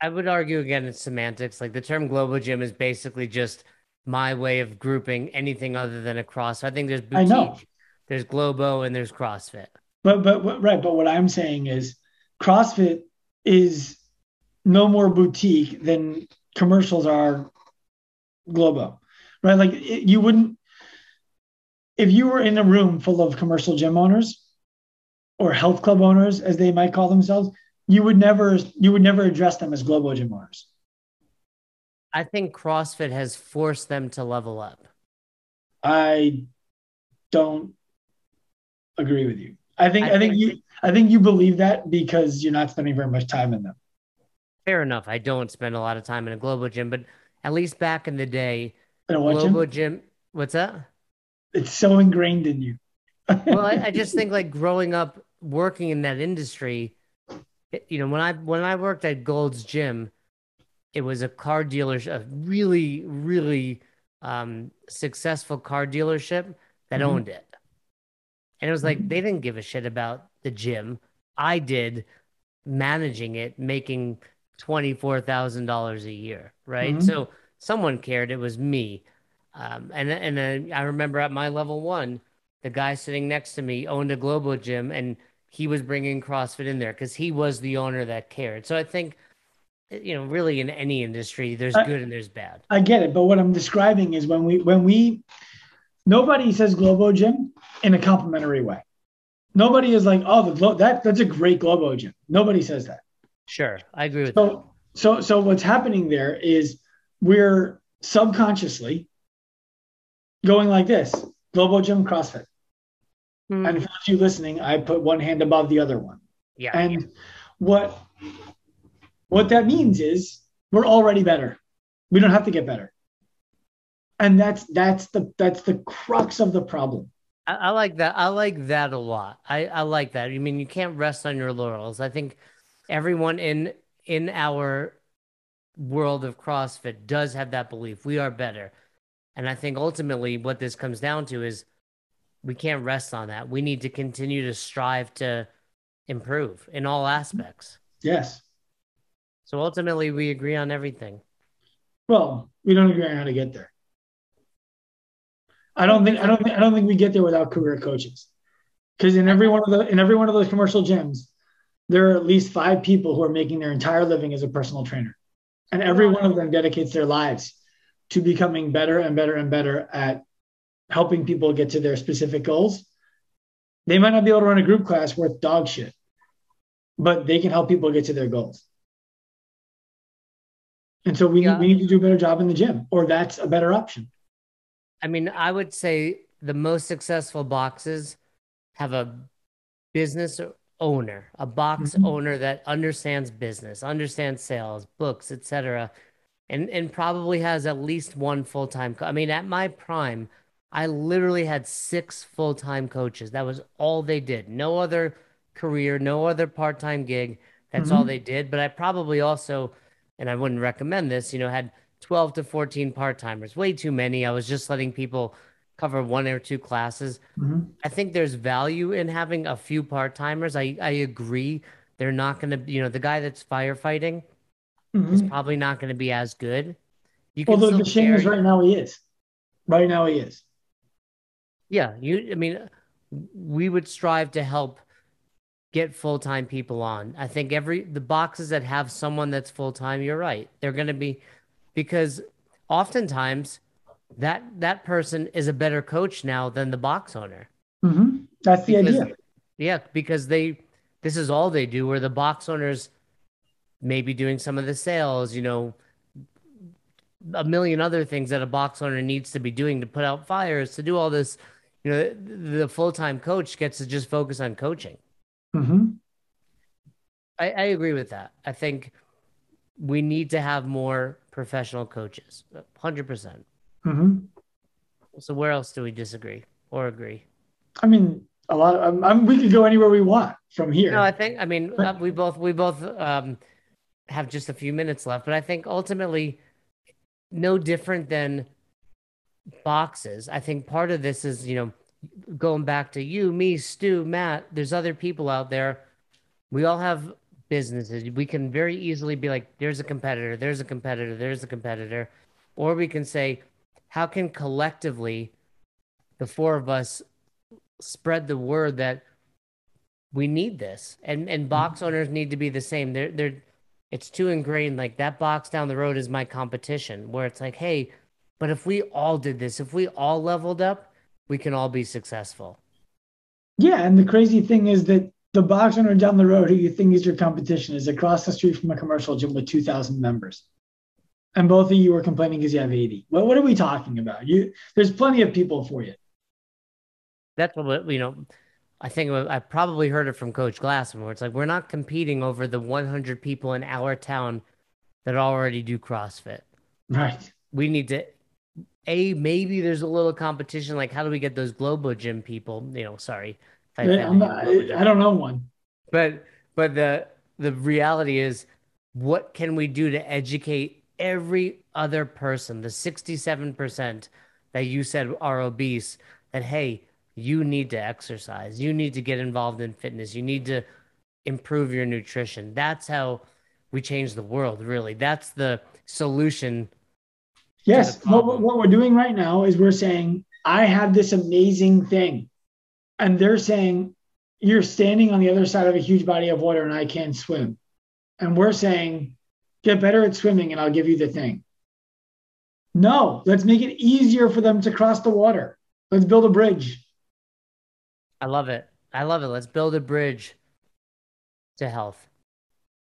I would argue again it's semantics. Like the term global Gym is basically just my way of grouping anything other than a cross. I think there's boutique, there's Globo, and there's CrossFit. But but right. But what I'm saying is CrossFit is no more boutique than commercials are Globo, right? Like it, you wouldn't, if you were in a room full of commercial gym owners or health club owners, as they might call themselves, you would never, you would never address them as global gym owners. I think CrossFit has forced them to level up. I don't agree with you. I think I, I think, think you I think you believe that because you're not spending very much time in them. Fair enough. I don't spend a lot of time in a global gym, but at least back in the day, Globo gym? gym. What's that? It's so ingrained in you. well, I, I just think like growing up working in that industry, you know, when I when I worked at Gold's Gym, it was a car dealership, a really really um, successful car dealership that mm-hmm. owned it. And it was like they didn't give a shit about the gym. I did managing it, making $24,000 a year, right? Mm-hmm. So someone cared. It was me. Um, and and then I remember at my level one, the guy sitting next to me owned a global gym and he was bringing CrossFit in there because he was the owner that cared. So I think, you know, really in any industry, there's I, good and there's bad. I get it, but what I'm describing is when we when we nobody says global gym in a complimentary way. Nobody is like, oh, the Glo- that that's a great global gym. Nobody says that. Sure, I agree with so, that. So, so what's happening there is we're subconsciously going like this: global gym, CrossFit. Mm. And for you listening, I put one hand above the other one. Yeah. And yeah. what what that means is we're already better. We don't have to get better. And that's that's the that's the crux of the problem. I, I, like that. I like that a lot. I, I like that. I mean, you can't rest on your laurels. I think everyone in in our world of CrossFit does have that belief. We are better. And I think ultimately what this comes down to is we can't rest on that. We need to continue to strive to improve in all aspects. Yes. So ultimately we agree on everything. Well, we don't agree on how to get there. I don't think I don't think I don't think we get there without career coaches. Because in every one of the in every one of those commercial gyms, there are at least five people who are making their entire living as a personal trainer. And every one of them dedicates their lives to becoming better and better and better at helping people get to their specific goals. They might not be able to run a group class worth dog shit, but they can help people get to their goals. And so we, Yeah. need, we need to do a better job in the gym, or that's a better job in the gym, or that's a better option. I mean, I would say the most successful boxes have a business owner, a box Mhm. owner that understands business, understands sales, books, etc., and and probably has at least one full-time. Co- I mean, at my prime, I literally had six full-time coaches. That was all they did. No other career, no other part-time gig. That's all Mhm. they did. But I probably also, and I wouldn't recommend this, you know, had 12 to 14 part-timers. Way too many. I was just letting people cover one or two classes. Mhm. I think there's value in having a few part-timers. I I agree. They're not going to, you know, the guy that's firefighting is Mhm. probably not going to be as good. You can Although the shame is right now he is. Right now he is. Yeah, you I mean we would strive to help get full-time people on. I think every the boxes that have someone that's full-time, you're right. They're going to be because oftentimes that that person is a better coach now than the box owner. Mhm. That's the Because- idea. Yeah, because they this is all they do where the box owners may be doing some of the sales, you know, a million other things that a box owner needs to be doing to put out fires, to do all this. You know, the, the full-time coach gets to just focus on coaching. Mhm. I, I agree with that. I think we need to have more professional coaches. 100%. Mhm. So where else do we disagree or agree? I mean, a lot. Of, um, um, we could go anywhere we want from here. No, I think I mean uh, we both we both um, have just a few minutes left, but I think ultimately no different than boxes. I think part of this is you know going back to you, me, Stu, Matt. There's other people out there. We all have businesses. We can very easily be like, "There's a competitor. There's a competitor. There's a competitor," or we can say, "How can collectively the four of us spread the word that?" we need this and and mm-hmm. box owners need to be the same they're they're it's too ingrained like that box down the road is my competition where it's like hey but if we all did this if we all leveled up we can all be successful Yeah, and the crazy thing is that the box owner down the road who you think is your competition is across the street from a commercial gym with 2,000 members. And both of you are complaining because you have 80. Well, what are we talking about? You, there's plenty of people for you. that's what you know i think i probably heard it from coach glassman where it's like we're not competing over the 100 people in our town that already do crossfit Right. we need to a maybe there's a little competition like how do we get those globo gym people you know sorry I not, I don't know one. but but the the reality is what can we do to educate every other person the 67% that you said are obese that hey you need to exercise you need to get involved in fitness you need to improve your nutrition that's how we change the world really that's the solution Yes. What, what we're doing right now is we're saying, I have this amazing thing. And they're saying, you're standing on the other side of a huge body of water and I can't swim. And we're saying, get better at swimming and I'll give you the thing. No, let's make it easier for them to cross the water. Let's build a bridge. i love it i love it let's build a bridge to health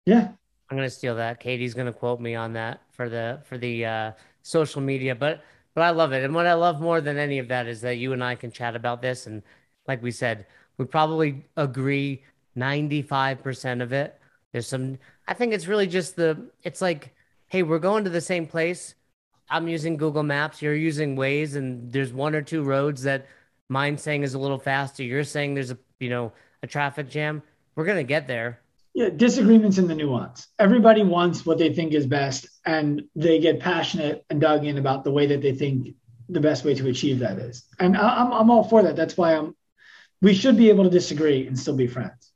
Yeah. I'm gonna steal that. Katie's gonna quote me on that for the for the uh, social media, but but I love it. And what I love more than any of that is that you and I can chat about this. And like we said, we probably agree 95% of it. There's some. I think it's really just the. It's like, hey, we're going to the same place. I'm using Google Maps. You're using Waze, and there's one or two roads that mine's saying is a little faster. You're saying there's a you know a traffic jam. We're gonna get there. Yeah, disagreements in the nuance. Everybody wants what they think is best, and they get passionate and dug in about the way that they think the best way to achieve that is. And I'm I'm all for that. That's why I'm. We should be able to disagree and still be friends.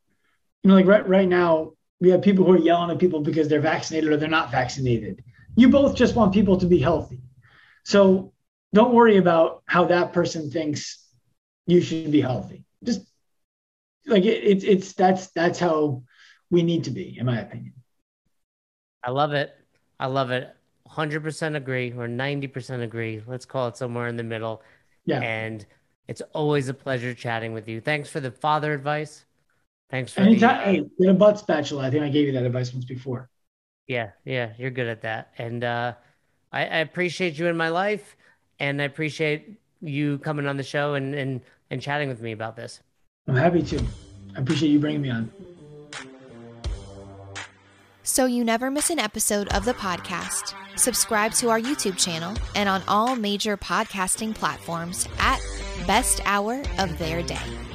You know, like right right now, we have people who are yelling at people because they're vaccinated or they're not vaccinated. You both just want people to be healthy, so don't worry about how that person thinks you should be healthy. Just like it, it's it's that's that's how we need to be, in my opinion. I love it. I love it. 100% agree or 90% agree. Let's call it somewhere in the middle. Yeah. And it's always a pleasure chatting with you. Thanks for the father advice. Thanks for Anytime, the hey, get a butt spatula. I think I gave you that advice once before. Yeah, yeah, you're good at that. And uh, I, I appreciate you in my life, and I appreciate you coming on the show and and and chatting with me about this. I'm happy to. I appreciate you bringing me on. So you never miss an episode of the podcast. Subscribe to our YouTube channel and on all major podcasting platforms at Best Hour of Their Day.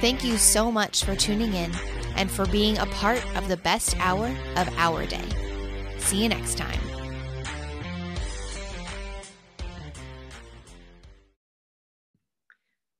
Thank you so much for tuning in and for being a part of the best hour of our day. See you next time.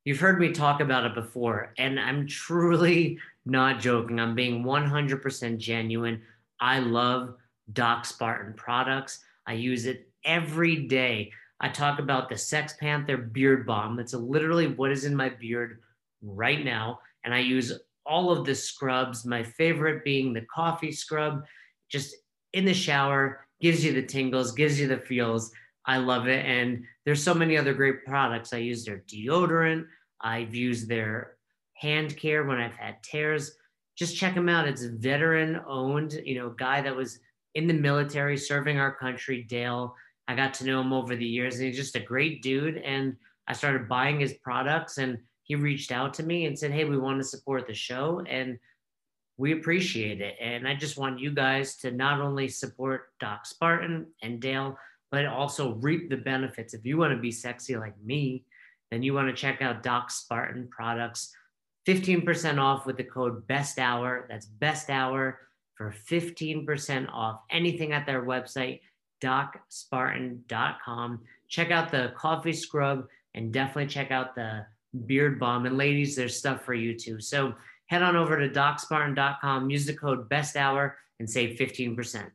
You've heard me talk about it before, and I'm truly not joking. I'm being 100% genuine. I love Doc Spartan products. I use it every day. I talk about the Sex Panther Beard Balm. That's literally what is in my beard right now. And I use all of the scrubs, my favorite being the coffee scrub, just in the shower, gives you the tingles, gives you the feels. I love it. And there's so many other great products. I use their deodorant. I've used their hand care when I've had tears. Just check them out. It's veteran owned, you know, guy that was in the military serving our country, Dale. I got to know him over the years and he's just a great dude. And I started buying his products and he reached out to me and said, Hey, we want to support the show. And we appreciate it. And I just want you guys to not only support Doc Spartan and Dale, but also reap the benefits. If you want to be sexy like me, then you want to check out Doc Spartan products. 15% off with the code best hour. That's best hour for 15% off anything at their website, docspartan.com. Check out the coffee scrub and definitely check out the beard balm. And ladies, there's stuff for you too. So head on over to docspartan.com, use the code best hour and save 15%.